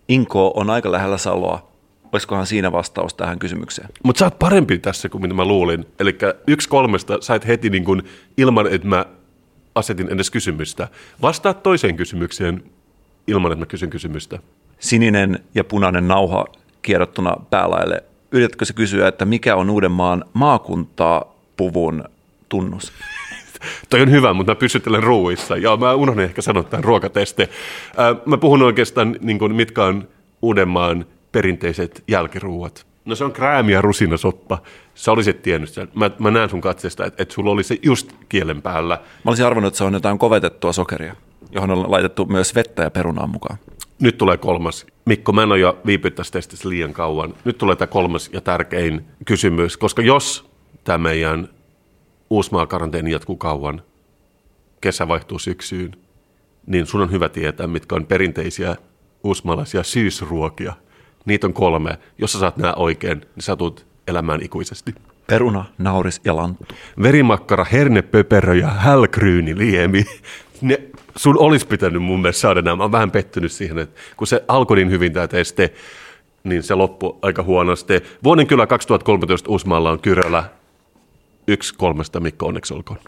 Inko on aika lähellä Saloa. Olisikohan siinä vastaus tähän kysymykseen? Mutta sä oot parempi tässä kuin mitä mä luulin. Eli yksi kolmesta sait heti niin kuin, ilman, että mä asetin edes kysymystä. Vastaa toiseen kysymykseen ilman, että mä kysyn kysymystä. Sininen ja punainen nauha kierrottuna päälaille. Yritätkö se kysyä, että mikä on Uudenmaan maakuntapuvun tunnus. Toi on hyvä, mutta mä pysyttelen ruuissa. Ja mä unohdin ehkä sanoa tämän ruokateste. mä puhun oikeastaan, niin kuin, mitkä on Uudenmaan perinteiset jälkiruuat. No se on kräämi ja rusinasoppa. Sä olisit tiennyt sen. Mä, mä näen sun katsesta, että, että sulla oli se just kielen päällä. Mä olisin arvannut, että se on jotain kovetettua sokeria, johon on laitettu myös vettä ja perunaa mukaan. Nyt tulee kolmas. Mikko, mä en ole jo viipynyt tässä testissä liian kauan. Nyt tulee tämä kolmas ja tärkein kysymys, koska jos tämä meidän Uusmaa karanteeni jatkuu kauan, kesä vaihtuu syksyyn, niin sun on hyvä tietää, mitkä on perinteisiä uusmaalaisia syysruokia. Niitä on kolme. Jos sä saat nämä oikein, niin sä tulet elämään ikuisesti. Peruna, nauris ja lanttu. Verimakkara, hernepöperö ja hälkryyni liemi. Ne, sun olisi pitänyt mun mielestä saada nämä. Mä oon vähän pettynyt siihen, että kun se alkoi niin hyvin tämä teste, niin se loppui aika huonosti. Vuoden kyllä 2013 Uusmaalla on Kyrölä yksi kolmesta, Mikko onneksi olkoon.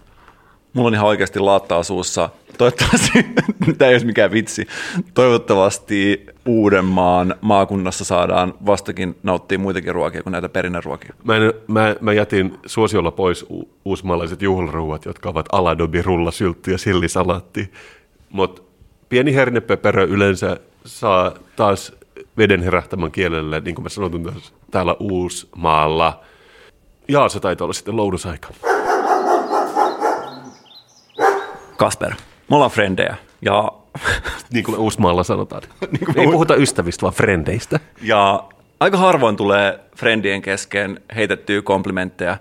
Mulla on ihan oikeasti laattaa suussa. Toivottavasti, tämä ei olisi mikään vitsi, toivottavasti Uudenmaan maakunnassa saadaan vastakin nauttia muitakin ruokia kuin näitä perinneruokia. Mä, en, mä, mä jätin suosiolla pois u- uusmaalaiset juhlaruuat, jotka ovat aladobi, rulla, syltty ja sillisalaatti. Mutta pieni hernepöperö yleensä saa taas veden herähtämän kielelle, niin kuin mä sanoin täällä Uusmaalla. Ja se taitaa olla sitten loudusaika. Kasper, me ollaan frendejä ja... niin kuin Uusmaalla sanotaan. niin kuin Ei puhuta ystävistä, vaan frendeistä. Ja aika harvoin tulee frendien kesken heitettyä komplimentteja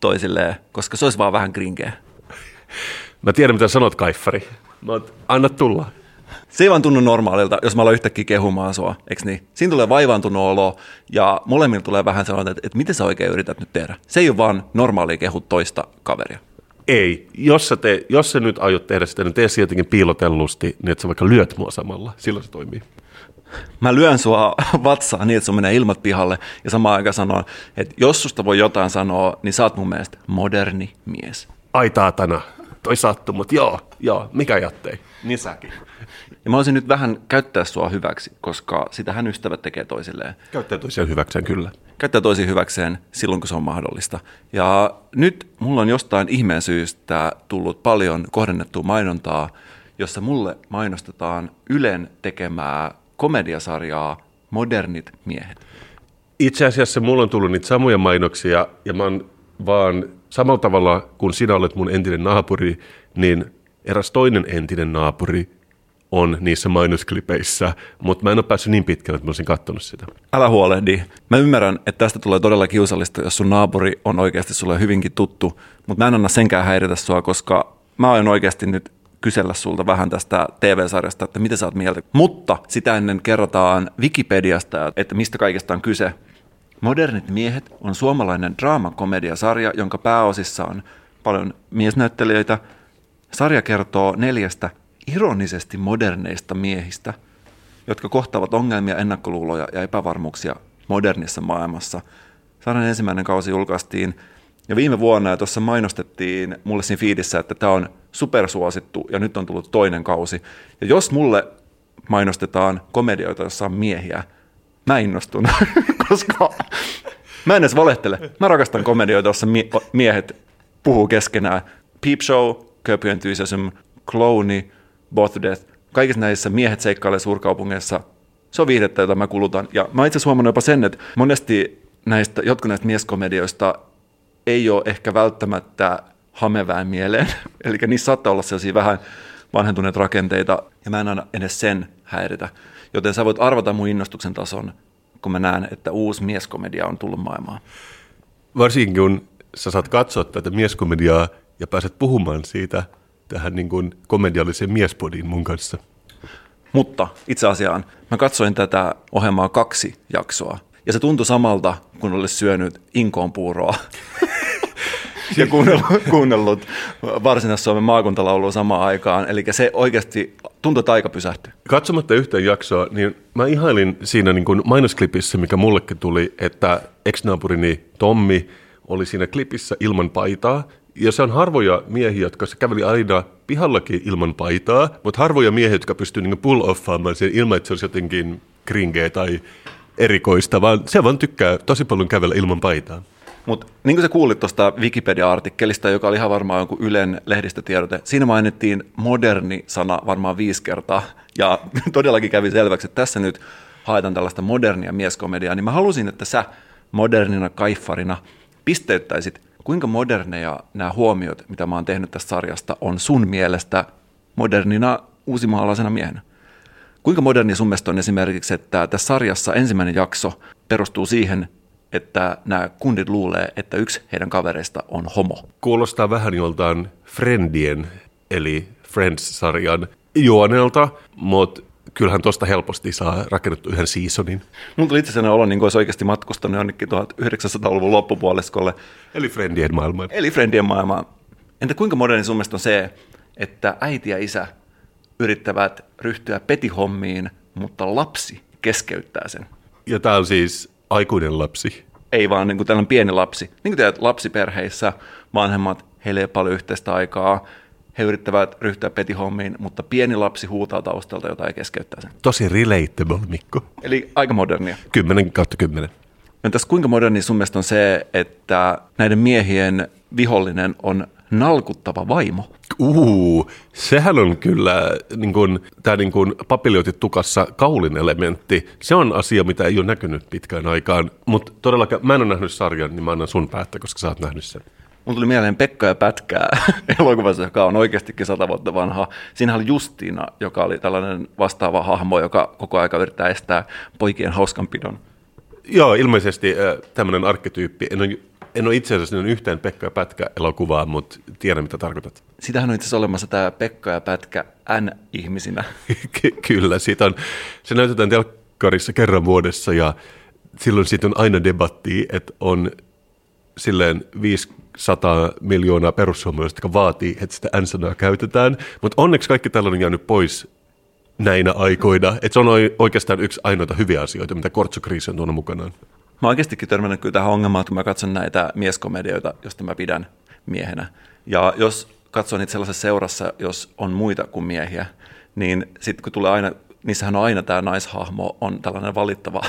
toisilleen, koska se olisi vaan vähän grinkeä. Mä tiedän, mitä sanot, Kaiffari. Mä anna tulla. Se ei vaan tunnu normaalilta, jos mä aloin yhtäkkiä kehumaan sua, eikö niin? Siinä tulee vaivaantunut olo ja molemmilla tulee vähän sellainen, että, että miten sä oikein yrität nyt tehdä. Se ei ole vaan normaali kehu toista kaveria. Ei. Jos sä, te, jos sä nyt aiot tehdä sitä, niin tee se jotenkin piilotellusti, niin että sä vaikka lyöt mua samalla. Silloin se toimii. Mä lyön sua vatsaan niin, että sun menee ilmat pihalle ja samaan aikaan sanon, että jos susta voi jotain sanoa, niin sä oot mun mielestä moderni mies. Ai taatana. Toi sattu, mutta joo, joo, mikä jättei? Niin säkin. Ja mä olisin nyt vähän käyttää sua hyväksi, koska sitähän ystävät tekee toisilleen. Käyttää toisiaan hyväkseen, kyllä. Käyttää toisiin hyväkseen silloin, kun se on mahdollista. Ja nyt mulla on jostain ihmeen syystä tullut paljon kohdennettua mainontaa, jossa mulle mainostetaan Ylen tekemää komediasarjaa Modernit miehet. Itse asiassa mulla on tullut niitä samoja mainoksia, ja mä oon vaan samalla tavalla kuin sinä olet mun entinen naapuri, niin eräs toinen entinen naapuri on niissä mainosklipeissä, mutta mä en ole päässyt niin pitkälle, että mä olisin katsonut sitä. Älä huolehdi. Mä ymmärrän, että tästä tulee todella kiusallista, jos sun naapuri on oikeasti sulle hyvinkin tuttu, mutta mä en anna senkään häiritä sua, koska mä aion oikeasti nyt kysellä sulta vähän tästä TV-sarjasta, että mitä sä oot mieltä. Mutta sitä ennen kerrotaan Wikipediasta, että mistä kaikesta on kyse. Modernit miehet on suomalainen draamakomediasarja, jonka pääosissa on paljon miesnäyttelijöitä. Sarja kertoo neljästä ironisesti moderneista miehistä, jotka kohtaavat ongelmia, ennakkoluuloja ja epävarmuuksia modernissa maailmassa. Sarjan ensimmäinen kausi julkaistiin ja viime vuonna ja tuossa mainostettiin mulle siinä fiidissä, että tämä on supersuosittu ja nyt on tullut toinen kausi. Ja jos mulle mainostetaan komedioita, jossa on miehiä, mä innostun, koska mä en edes valehtele. Mä rakastan komedioita, jossa miehet puhuu keskenään. Peep Show, Enthusiasm, Clowny, Both Death, kaikissa näissä miehet seikkailee suurkaupungeissa. Se on viihdettä, jota mä kulutan. Ja mä itse asiassa huomannut jopa sen, että monesti näistä, jotkut näistä mieskomedioista ei ole ehkä välttämättä hamevään mieleen. Eli niissä saattaa olla sellaisia vähän vanhentuneita rakenteita, ja mä en aina edes sen häiritä. Joten sä voit arvata mun innostuksen tason, kun mä näen, että uusi mieskomedia on tullut maailmaan. Varsinkin kun sä saat katsoa tätä mieskomediaa ja pääset puhumaan siitä tähän niin kuin komedialliseen miespodiin mun kanssa. Mutta itse asiaan mä katsoin tätä ohjelmaa kaksi jaksoa, ja se tuntui samalta, kun olisi syönyt inkoon puuroa. ja kuunnellut, kuunnellut Varsinais-Suomen maakuntalaulua samaan aikaan. Eli se oikeasti tuntui, että aika pysähtyi. Katsomatta yhteen jaksoa, niin mä ihailin siinä niin kuin mainosklipissä, mikä mullekin tuli, että ex-naapurini Tommi oli siinä klipissä ilman paitaa. Ja se on harvoja miehiä, jotka se käveli aina pihallakin ilman paitaa, mutta harvoja miehiä, jotka pystyy niin pull-offaamaan sen ilman, että se olisi jotenkin kringeä tai erikoista, vaan se vaan tykkää tosi paljon kävellä ilman paitaa. Mutta niin kuin sä kuulit tuosta Wikipedia-artikkelista, joka oli ihan varmaan jonkun Ylen lehdistötiedote, siinä mainittiin moderni sana varmaan viisi kertaa. Ja todellakin kävi selväksi, että tässä nyt haetaan tällaista modernia mieskomediaa, niin mä halusin, että sä modernina kaiffarina pisteyttäisit, kuinka moderneja nämä huomiot, mitä mä oon tehnyt tästä sarjasta, on sun mielestä modernina uusimaalaisena miehenä? Kuinka moderni sun mielestä on esimerkiksi, että tässä sarjassa ensimmäinen jakso perustuu siihen, että nämä kundit luulee, että yksi heidän kavereista on homo. Kuulostaa vähän joltain Friendien eli Friends-sarjan juonelta, mutta kyllähän tuosta helposti saa rakennettu yhden seasonin. Mun tuli itse sellainen olo, niin kuin olisi oikeasti matkustanut jonnekin 1900-luvun loppupuoliskolle. Eli Friendien maailmaan. Eli Friendien maailmaan. Entä kuinka moderni sun on se, että äiti ja isä yrittävät ryhtyä petihommiin, mutta lapsi keskeyttää sen? Ja tämä on siis aikuinen lapsi. Ei vaan niin kuin tällainen pieni lapsi. Niin kuin tiedät, lapsiperheissä vanhemmat, heille ei paljon yhteistä aikaa, he yrittävät ryhtyä petihommiin, mutta pieni lapsi huutaa taustalta jotain keskeyttää sen. Tosi relatable, Mikko. Eli aika modernia. 10 kautta 10. Entäs kuinka moderni sun mielestä on se, että näiden miehien vihollinen on nalkuttava vaimo? Uu, sehän on kyllä niin kun, tämä niin kun papiliotit tukassa kaulin elementti. Se on asia, mitä ei ole näkynyt pitkään aikaan. Mutta todellakaan, mä en ole nähnyt sarjan, niin mä annan sun päättää, koska sä oot nähnyt sen. Mulla tuli mieleen Pekka ja Pätkää elokuvassa, joka on oikeastikin sata vuotta vanha. Siinä oli Justiina, joka oli tällainen vastaava hahmo, joka koko aika yrittää estää poikien hauskanpidon. Joo, ilmeisesti tämmöinen arkkityyppi. En ole, en ole itse asiassa yhtään Pekka ja Pätkä elokuvaa, mutta tiedän mitä tarkoitat. Sitähän on itse asiassa olemassa tämä Pekka ja Pätkä N-ihmisinä. Ky- kyllä, siitä on, se näytetään telkkarissa kerran vuodessa ja silloin siitä on aina debatti, että on silleen 500 miljoonaa perussuomalaista, jotka vaatii, että sitä n käytetään. Mutta onneksi kaikki tällainen on jäänyt pois näinä aikoina. Että se on oikeastaan yksi ainoita hyviä asioita, mitä kortsokriisi on tuonut mukanaan. Mä oikeastikin törmännyt kyllä tähän ongelmaan, kun mä katson näitä mieskomedioita, joista mä pidän miehenä. Ja jos katson niitä sellaisessa seurassa, jos on muita kuin miehiä, niin sitten kun tulee aina niissähän on aina tämä naishahmo on tällainen valittava,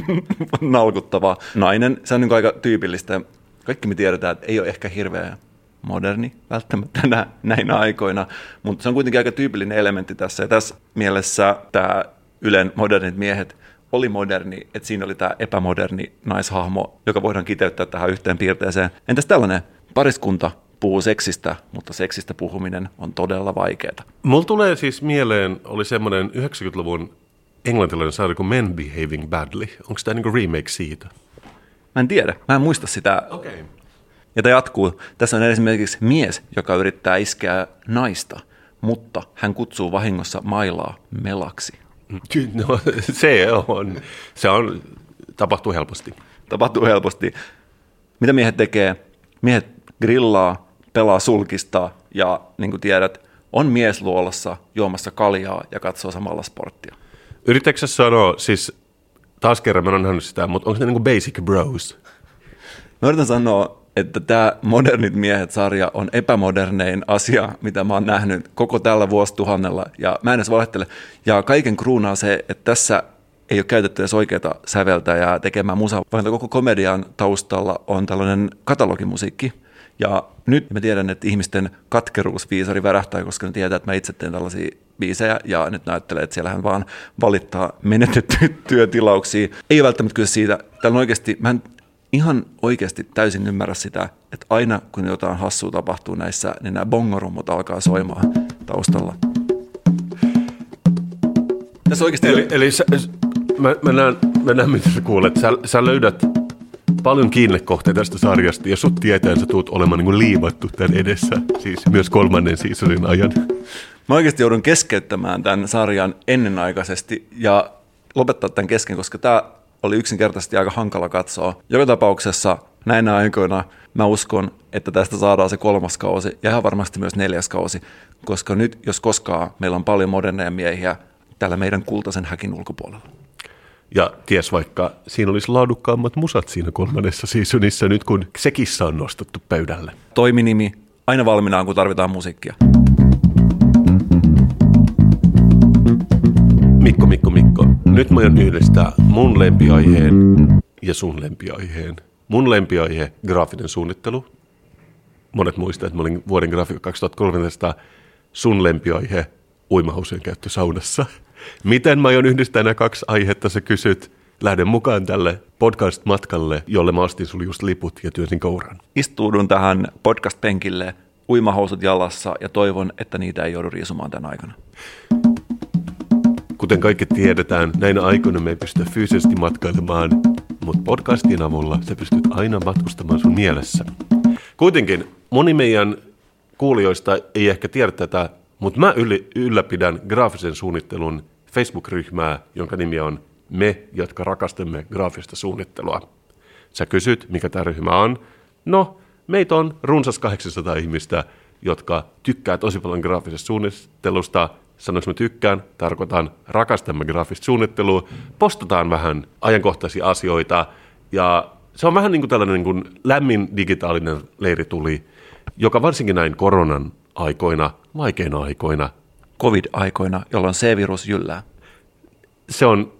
nalkuttava nainen. Se on niin aika tyypillistä. Kaikki me tiedetään, että ei ole ehkä hirveä moderni välttämättä nä, näinä aikoina, mutta se on kuitenkin aika tyypillinen elementti tässä. Ja tässä mielessä tämä Ylen modernit miehet oli moderni, että siinä oli tämä epämoderni naishahmo, joka voidaan kiteyttää tähän yhteen piirteeseen. Entäs tällainen pariskunta puhuu seksistä, mutta seksistä puhuminen on todella vaikeaa. Mulla tulee siis mieleen, oli semmoinen 90-luvun englantilainen sarja kuin Men Behaving Badly. Onko tämä niinku remake siitä? Mä en tiedä. Mä en muista sitä. Okay. Ja tämä jatkuu. Tässä on esimerkiksi mies, joka yrittää iskeä naista, mutta hän kutsuu vahingossa mailaa melaksi. No, se on, se on, tapahtuu helposti. Tapahtuu helposti. Mitä miehet tekee? Miehet grillaa, pelaa sulkista ja niin kuin tiedät, on mies luolassa juomassa kaljaa ja katsoo samalla sporttia. Yritätkö sanoa, siis taas kerran mä en nähnyt sitä, mutta onko ne niin kuin basic bros? Mä yritän sanoa, että tämä Modernit miehet-sarja on epämodernein asia, mitä mä oon nähnyt koko tällä vuosituhannella, ja mä en edes valehtele. Ja kaiken kruunaa se, että tässä ei ole käytetty edes oikeaa säveltäjää tekemään musaa, vaan koko komedian taustalla on tällainen katalogimusiikki, ja nyt mä tiedän, että ihmisten katkeruusviisari värähtää, koska ne tietää, että mä itse teen tällaisia biisejä ja nyt näyttelee, että siellähän vaan valittaa menetettyjä työtilauksia. Ei välttämättä kyse siitä. Täällä on oikeasti, mä en ihan oikeasti täysin ymmärrä sitä, että aina kun jotain hassua tapahtuu näissä, niin nämä bongorummut alkaa soimaan taustalla. Tässä oikeasti... Eli, eli sä, mä, mä, näen, mä näen, mitä sä kuulet. Sä, sä löydät paljon kiinnekohteita tästä sarjasta ja sut tietäen sä tuut olemaan niin liivattu tämän edessä, siis myös kolmannen seasonin ajan. Mä oikeasti joudun keskeyttämään tämän sarjan ennenaikaisesti ja lopettaa tämän kesken, koska tämä oli yksinkertaisesti aika hankala katsoa. Joka tapauksessa näinä aikoina mä uskon, että tästä saadaan se kolmas kausi ja ihan varmasti myös neljäs kausi, koska nyt jos koskaan meillä on paljon moderneja miehiä tällä meidän kultaisen häkin ulkopuolella. Ja ties vaikka siinä olisi laadukkaammat musat siinä kolmannessa seasonissa nyt, kun sekissa on nostettu pöydälle. Toiminimi, aina valmiinaan, kun tarvitaan musiikkia. Mikko, Mikko, Mikko. Nyt mä aion yhdistää mun lempiaiheen ja sun lempiaiheen. Mun lempiaihe, graafinen suunnittelu. Monet muistaa, että mä olin vuoden grafiikka 2013. Sun lempiaihe, uimahousujen käyttö saunassa. Miten mä aion yhdistää nämä kaksi aihetta, sä kysyt. Lähden mukaan tälle podcast-matkalle, jolle mä ostin sulle just liput ja työnsin kouran. Istuudun tähän podcast-penkille, uimahousut jalassa ja toivon, että niitä ei joudu riisumaan tämän aikana. Kuten kaikki tiedetään, näinä aikoina me ei pystytä fyysisesti matkailemaan, mutta podcastien avulla sä pystyt aina matkustamaan sun mielessä. Kuitenkin moni meidän kuulijoista ei ehkä tiedä tätä, mutta mä ylläpidän graafisen suunnittelun Facebook-ryhmää, jonka nimi on Me, jotka rakastamme graafista suunnittelua. Sä kysyt, mikä tämä ryhmä on. No, meitä on runsas 800 ihmistä, jotka tykkää tosi paljon graafisesta suunnittelusta. Sanoinko mä tykkään, tarkoitan rakastamme graafista suunnittelua. Postataan vähän ajankohtaisia asioita ja se on vähän niin kuin tällainen niin kuin lämmin digitaalinen leirituli, joka varsinkin näin koronan aikoina, vaikeina aikoina. Covid-aikoina, jolloin C-virus jyllää. Se on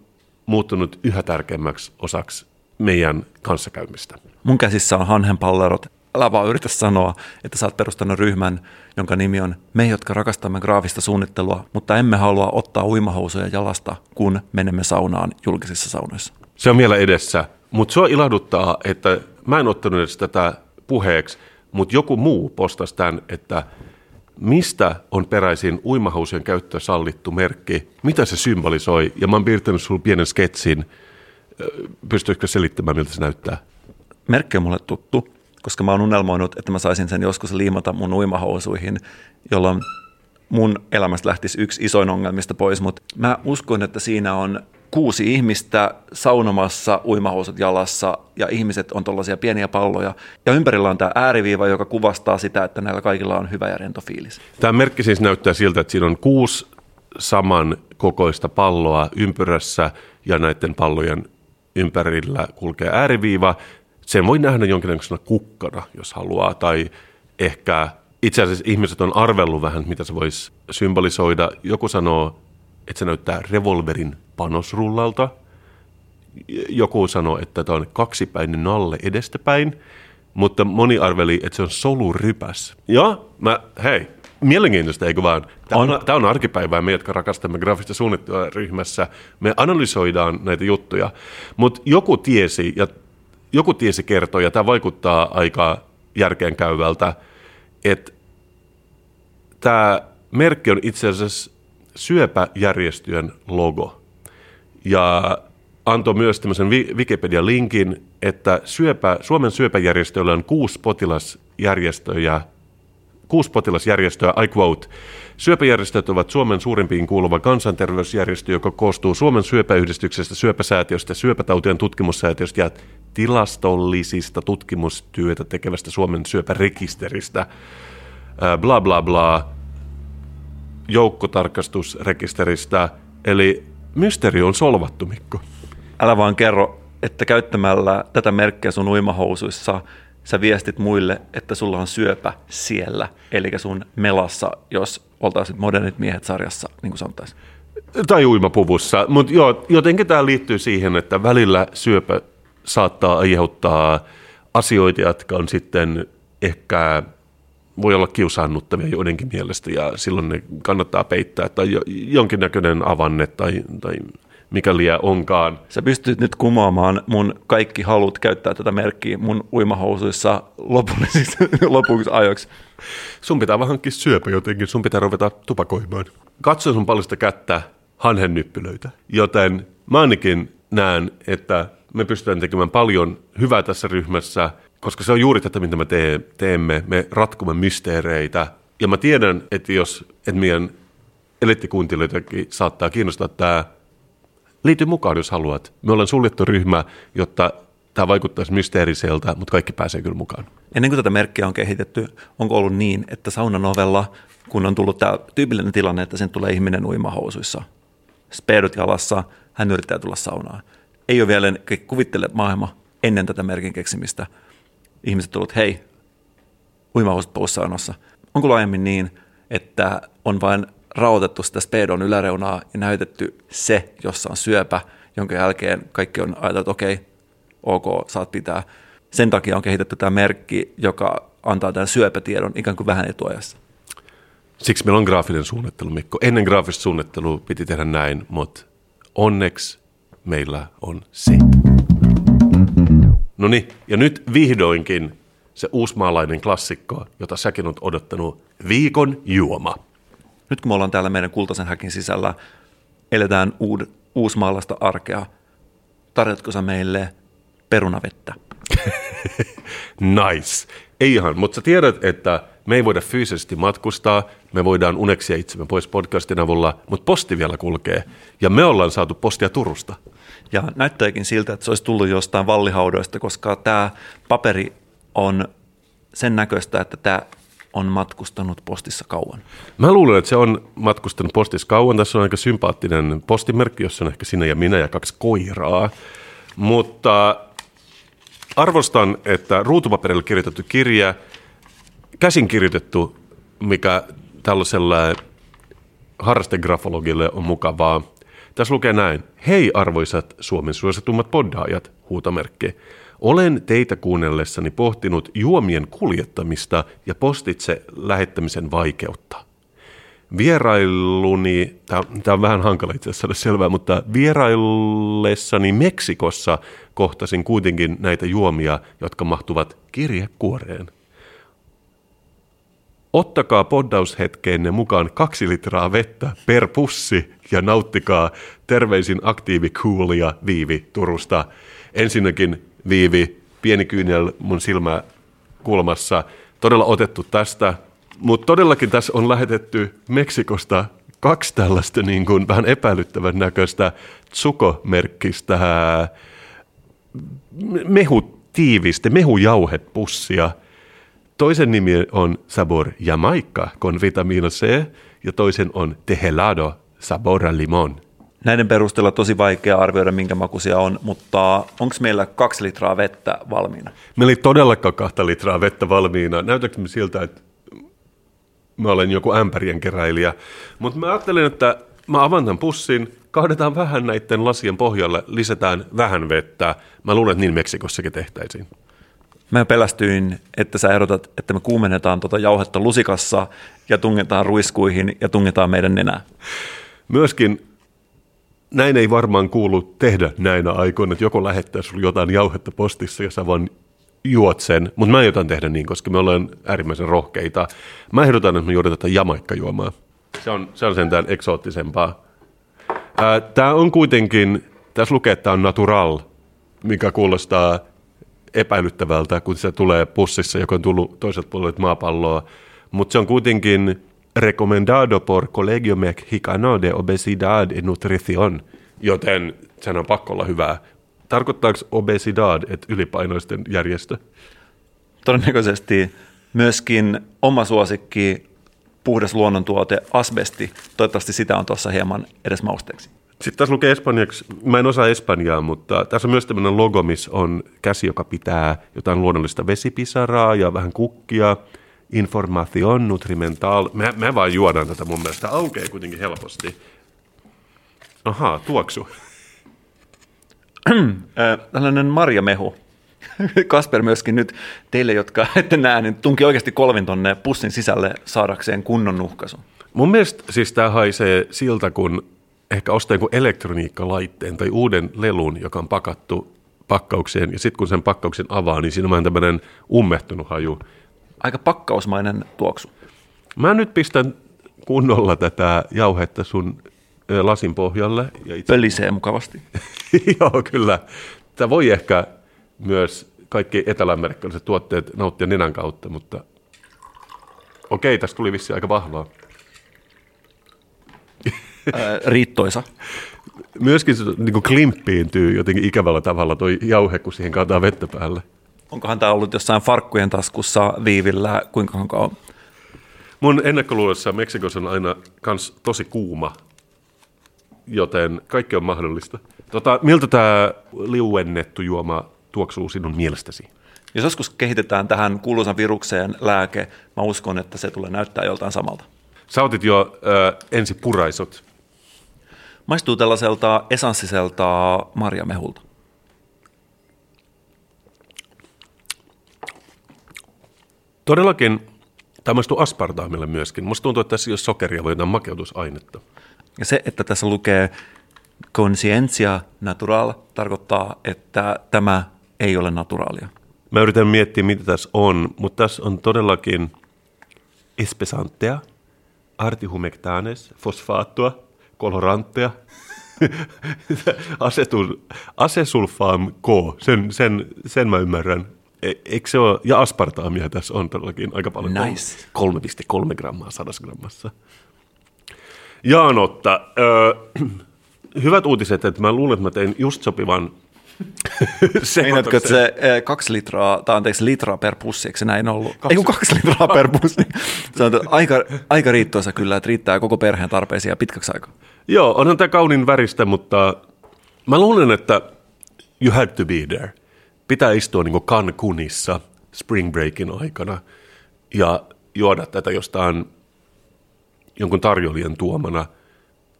muuttunut yhä tärkeämmäksi osaksi meidän kanssakäymistä. Mun käsissä on hanhenpallerot. Älä vaan yritä sanoa, että sä oot perustanut ryhmän, jonka nimi on Me, jotka rakastamme graafista suunnittelua, mutta emme halua ottaa uimahousuja jalasta, kun menemme saunaan julkisissa saunoissa. Se on vielä edessä, mutta sua ilahduttaa, että mä en ottanut edes tätä puheeksi, mutta joku muu postasi tämän, että mistä on peräisin uimahousien käyttö sallittu merkki, mitä se symbolisoi, ja mä oon piirtänyt sulle pienen sketsin. Pystyisikö selittämään, miltä se näyttää? Merkki on mulle tuttu, koska mä oon unelmoinut, että mä saisin sen joskus liimata mun uimahousuihin, jolloin mun elämästä lähtisi yksi isoin ongelmista pois, mutta mä uskon, että siinä on kuusi ihmistä saunomassa, uimahousut jalassa ja ihmiset on tuollaisia pieniä palloja. Ja ympärillä on tämä ääriviiva, joka kuvastaa sitä, että näillä kaikilla on hyvä ja rento fiilis. Tämä merkki siis näyttää siltä, että siinä on kuusi saman kokoista palloa ympyrässä ja näiden pallojen ympärillä kulkee ääriviiva. Sen voi nähdä jonkinlaisena kukkana, jos haluaa, tai ehkä itse asiassa ihmiset on arvellut vähän, mitä se voisi symbolisoida. Joku sanoo, että se näyttää revolverin panosrullalta. Joku sanoi, että tämä on kaksipäinen nalle edestäpäin, mutta moni arveli, että se on solurypäs. Ja mä, hei, mielenkiintoista, eikö vaan? Tämä on, tämä on arkipäivää, me, jotka rakastamme graafista suunnittelua ryhmässä. Me analysoidaan näitä juttuja, mutta joku tiesi, ja joku tiesi kertoa, ja tämä vaikuttaa aika järkeenkäyvältä, että tämä merkki on itse asiassa syöpäjärjestöjen logo ja antoi myös tämmöisen Wikipedia-linkin, että syöpä, Suomen syöpäjärjestöllä on kuusi potilasjärjestöjä, kuusi potilasjärjestöä, I quote, Syöpäjärjestöt ovat Suomen suurimpiin kuuluva kansanterveysjärjestö, joka koostuu Suomen syöpäyhdistyksestä, syöpäsäätiöstä, syöpätautien tutkimussäätiöstä ja tilastollisista tutkimustyötä tekevästä Suomen syöpärekisteristä. Bla bla bla, joukkotarkastusrekisteristä, eli Mysteeri on solvattu, Mikko. Älä vaan kerro, että käyttämällä tätä merkkiä sun uimahousuissa sä viestit muille, että sulla on syöpä siellä, eli sun melassa, jos oltaisiin modernit miehet sarjassa, niin kuin sanottaisiin. Tai uimapuvussa, mutta jotenkin tämä liittyy siihen, että välillä syöpä saattaa aiheuttaa asioita, jotka on sitten ehkä voi olla kiusaannuttavia joidenkin mielestä ja silloin ne kannattaa peittää tai jonkinnäköinen avanne tai, tai mikä liian onkaan. Sä pystyt nyt kumoamaan mun kaikki halut käyttää tätä merkkiä mun uimahousuissa lopullisiksi lopuksi ajoiksi. Sun pitää vähän hankkia syöpä jotenkin, sun pitää ruveta tupakoimaan. Katso sun paljon kättä hanhen nyppylöitä, joten mä ainakin näen, että me pystytään tekemään paljon hyvää tässä ryhmässä koska se on juuri tätä, mitä me tee, teemme. Me ratkomme mysteereitä. Ja mä tiedän, että jos että meidän eliittikuuntelijoitakin saattaa kiinnostaa tämä, liity mukaan, jos haluat. Me ollaan suljettu ryhmä, jotta tämä vaikuttaisi mysteeriseltä, mutta kaikki pääsee kyllä mukaan. Ennen kuin tätä merkkiä on kehitetty, onko ollut niin, että saunan ovella, kun on tullut tämä tyypillinen tilanne, että sen tulee ihminen uimahousuissa, speedut jalassa, hän yrittää tulla saunaan. Ei ole vielä, kuvittele maailma ennen tätä merkin keksimistä – ihmiset tullut, hei, uimahousut poussaunassa. Onko laajemmin niin, että on vain rauhoitettu sitä spedon yläreunaa ja näytetty se, jossa on syöpä, jonka jälkeen kaikki on ajatellut, että okei, ok, saat pitää. Sen takia on kehitetty tämä merkki, joka antaa tämän syöpätiedon ikään kuin vähän etuajassa. Siksi meillä on graafinen suunnittelu, Mikko. Ennen graafista suunnittelua piti tehdä näin, mutta onneksi meillä on se. No niin, ja nyt vihdoinkin se uusmaalainen klassikko, jota säkin olet odottanut, viikon juoma. Nyt kun me ollaan täällä meidän kultaisen häkin sisällä, eletään uud, uusmaalaista arkea. Tarjotko sä meille perunavettä? nice. Ei ihan, mutta sä tiedät, että me ei voida fyysisesti matkustaa, me voidaan uneksia itsemme pois podcastin avulla, mutta posti vielä kulkee. Ja me ollaan saatu postia Turusta. Ja näyttääkin siltä, että se olisi tullut jostain vallihaudoista, koska tämä paperi on sen näköistä, että tämä on matkustanut postissa kauan. Mä luulen, että se on matkustanut postissa kauan. Tässä on aika sympaattinen postimerkki, jossa on ehkä sinä ja minä ja kaksi koiraa. Mutta arvostan, että ruutupaperilla kirjoitettu kirja, käsin kirjoitettu, mikä tällaisella harrastegrafologille on mukavaa. Tässä lukee näin. Hei arvoisat Suomen suositummat poddaajat, huutomerkki. Olen teitä kuunnellessani pohtinut juomien kuljettamista ja postitse lähettämisen vaikeutta. Vierailuni, tämä on vähän hankala itse asiassa selvää, mutta vieraillessani Meksikossa kohtasin kuitenkin näitä juomia, jotka mahtuvat kirjekuoreen. Ottakaa poddaushetkeenne mukaan kaksi litraa vettä per pussi ja nauttikaa terveisin aktiivikuulia Viivi Turusta. Ensinnäkin Viivi, pieni kyynel mun silmä kulmassa, todella otettu tästä, mutta todellakin tässä on lähetetty Meksikosta kaksi tällaista niin kuin vähän epäilyttävän näköistä tsuko-merkkistä mehutiiviste, mehujauhepussia. Toisen nimi on Sabor Jamaica con vitamina C ja toisen on Tehelado Sabor Limon. Näiden perusteella tosi vaikea arvioida, minkä makuisia on, mutta onko meillä kaksi litraa vettä valmiina? Meillä ei todellakaan kahta litraa vettä valmiina. Näytäkö me siltä, että mä olen joku ämpärien keräilijä? Mutta mä ajattelin, että mä avaan tämän pussin, kahdetaan vähän näiden lasien pohjalle, lisätään vähän vettä. Mä luulen, että niin Meksikossakin tehtäisiin. Mä pelästyin, että sä ehdotat, että me kuumennetaan tuota jauhetta lusikassa ja tungetaan ruiskuihin ja tungetaan meidän nenää. Myöskin näin ei varmaan kuulu tehdä näinä aikoina, että joko lähettää sulle jotain jauhetta postissa ja sä vaan juot sen, mutta mä jotain tehdä niin, koska me ollaan äärimmäisen rohkeita. Mä ehdotan, että me juodaan tätä jamaikkajuomaa. Se on, se on sentään eksoottisempaa. Tämä on kuitenkin, tässä lukee, että tämä on natural, mikä kuulostaa epäilyttävältä, kun se tulee pussissa, joka on tullut toiselta puolelta maapalloa. Mutta se on kuitenkin recomendado por Colegio Mexicano de Obesidad y Nutrición, joten sen on pakko olla hyvää. Tarkoittaako obesidad, että ylipainoisten järjestö? Todennäköisesti myöskin oma suosikki puhdas luonnontuote, asbesti. Toivottavasti sitä on tuossa hieman edes mausteeksi. Sitten tässä lukee espanjaksi, mä en osaa espanjaa, mutta tässä on myös tämmöinen logo, missä on käsi, joka pitää jotain luonnollista vesipisaraa ja vähän kukkia. Information nutrimental. Mä, mä vaan juodaan tätä mun mielestä. Aukeaa kuitenkin helposti. Ahaa, tuoksu. Tällainen marjamehu. Kasper myöskin nyt teille, jotka ette näe, niin tunki oikeasti kolvin tonne pussin sisälle saadakseen kunnon nuhkaisun. Mun mielestä siis tämä haisee siltä, kun ehkä ostaa joku elektroniikkalaitteen tai uuden lelun, joka on pakattu pakkaukseen, ja sitten kun sen pakkauksen avaa, niin siinä on tämmöinen ummehtunut haju. Aika pakkausmainen tuoksu. Mä nyt pistän kunnolla tätä jauhetta sun lasin pohjalle. Ja itse... Pölisee mukavasti. Joo, kyllä. Tämä voi ehkä myös kaikki eteläamerikkalaiset tuotteet nauttia nenän kautta, mutta okei, tästä tuli vissi aika vahvaa. riittoisa. Myöskin se niin klimppiintyy jotenkin ikävällä tavalla tuo jauhe, kun siihen kaataa vettä päälle. Onkohan tämä ollut jossain farkkujen taskussa viivillä, kuinka kauan? Mun ennakkoluulossa Meksikossa on aina kans tosi kuuma, joten kaikki on mahdollista. Tota, miltä tämä liuennettu juoma tuoksuu sinun mielestäsi? Jos joskus kehitetään tähän kuuluisan virukseen lääke, mä uskon, että se tulee näyttää joltain samalta. Sä otit jo äh, ensi puraisot. Maistuu tällaiselta esanssiselta marjamehulta. Todellakin tämä maistuu aspartaamille myöskin. Musta tuntuu, että tässä ei ole sokeria, vaan jotain makeutusainetta. Ja se, että tässä lukee conscientia natural, tarkoittaa, että tämä ei ole naturaalia. Mä yritän miettiä, mitä tässä on, mutta tässä on todellakin espesantea, artihumectanes, fosfaattua, kolorantteja, asetul, asesulfam K, sen, sen, sen mä ymmärrän. E, eikö se ole, ja aspartaamia tässä on todellakin aika paljon. Nice. 3,3 grammaa sadassa grammassa. Jaanotta, öö, hyvät uutiset, että mä luulen, että mä tein just sopivan Meinaatko, että se eh, kaksi litraa, tai anteeksi, litraa per pussi, eikö se näin ollut? Kaksi. Ei kun kaksi litraa per pussi. Se on aika, aika riittoisa kyllä, että riittää koko perheen tarpeisiin ja pitkäksi aikaa. Joo, onhan tämä kaunin väristä, mutta mä luulen, että you had to be there. Pitää istua niin Cancunissa spring breakin aikana ja juoda tätä jostain jonkun tarjoilijan tuomana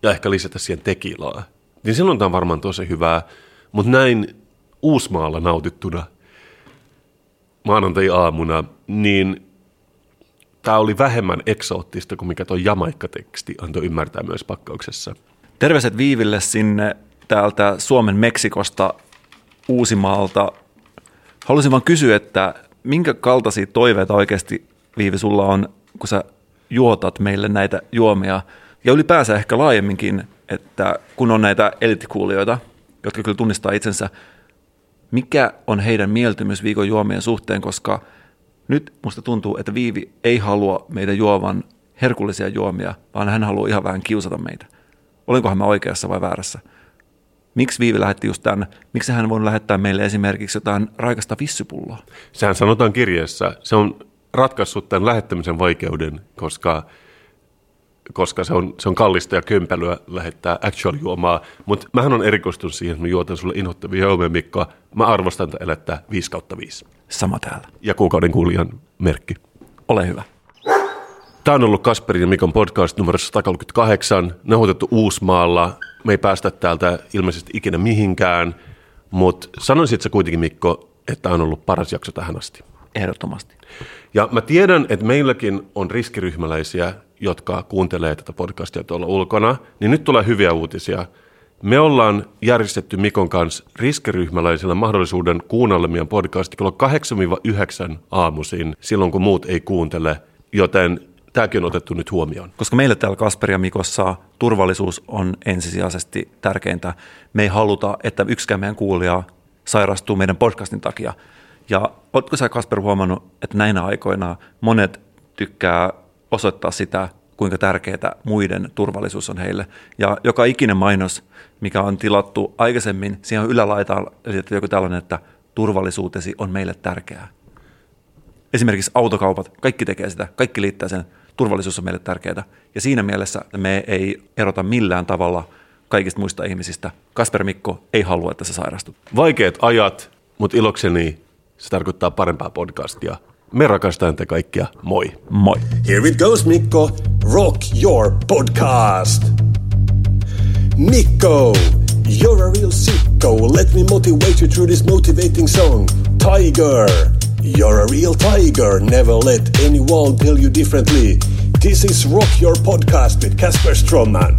ja ehkä lisätä siihen tekilaa. Niin silloin tämä on varmaan tosi hyvää. Mutta näin Uusmaalla nautittuna maanantai-aamuna, niin tämä oli vähemmän eksoottista kuin mikä tuo jamaikka-teksti antoi ymmärtää myös pakkauksessa. Terveiset Viiville sinne täältä Suomen Meksikosta Uusimaalta. Haluaisin vaan kysyä, että minkä kaltaisia toiveita oikeasti Viivi sulla on, kun sä juotat meille näitä juomia ja ylipäänsä ehkä laajemminkin, että kun on näitä elittikuulijoita – jotka kyllä tunnistaa itsensä, mikä on heidän mieltymys viikon juomien suhteen, koska nyt musta tuntuu, että Viivi ei halua meidän juovan herkullisia juomia, vaan hän haluaa ihan vähän kiusata meitä. Olenkohan mä oikeassa vai väärässä? Miksi Viivi lähetti just tämän? Miksi hän voi lähettää meille esimerkiksi jotain raikasta vissypulloa? Sehän sanotaan kirjeessä. Se on ratkaissut tämän lähettämisen vaikeuden, koska koska se on, se on kallista ja kömpelyä lähettää actual juomaa. Mutta mähän on erikoistunut siihen, että mä juotan sulle inhottavia juomia, Mikko. Mä arvostan tätä elettä 5 kautta 5. Sama täällä. Ja kuukauden kuulijan merkki. Ole hyvä. Tämä on ollut Kasperin ja Mikon podcast numero 138, nauhoitettu Uusmaalla. Me ei päästä täältä ilmeisesti ikinä mihinkään, mutta sanoisit sä kuitenkin Mikko, että tämä on ollut paras jakso tähän asti. Ehdottomasti. Ja mä tiedän, että meilläkin on riskiryhmäläisiä, jotka kuuntelee tätä podcastia tuolla ulkona, niin nyt tulee hyviä uutisia. Me ollaan järjestetty Mikon kanssa riskiryhmäläisillä mahdollisuuden kuunnella meidän podcasti kello 8-9 aamuisin, silloin kun muut ei kuuntele, joten tämäkin on otettu nyt huomioon. Koska meille täällä Kasper ja Mikossa turvallisuus on ensisijaisesti tärkeintä. Me ei haluta, että yksikään meidän kuulija sairastuu meidän podcastin takia. Ja oletko sä Kasper huomannut, että näinä aikoina monet tykkää osoittaa sitä, kuinka tärkeää muiden turvallisuus on heille. Ja joka ikinen mainos, mikä on tilattu aikaisemmin, siihen ylälaitaan joku tällainen, että turvallisuutesi on meille tärkeää. Esimerkiksi autokaupat, kaikki tekee sitä, kaikki liittää sen, turvallisuus on meille tärkeää. Ja siinä mielessä me ei erota millään tavalla kaikista muista ihmisistä. Kasper Mikko ei halua, että se sairastut. Vaikeat ajat, mutta ilokseni se tarkoittaa parempaa podcastia. Me rakastamme te kaikkia. Moi. Moi. Here it goes, Mikko. Rock your podcast. Mikko, you're a real sicko. Let me motivate you through this motivating song. Tiger, you're a real tiger. Never let anyone tell you differently. This is Rock Your Podcast with Casper Stroman.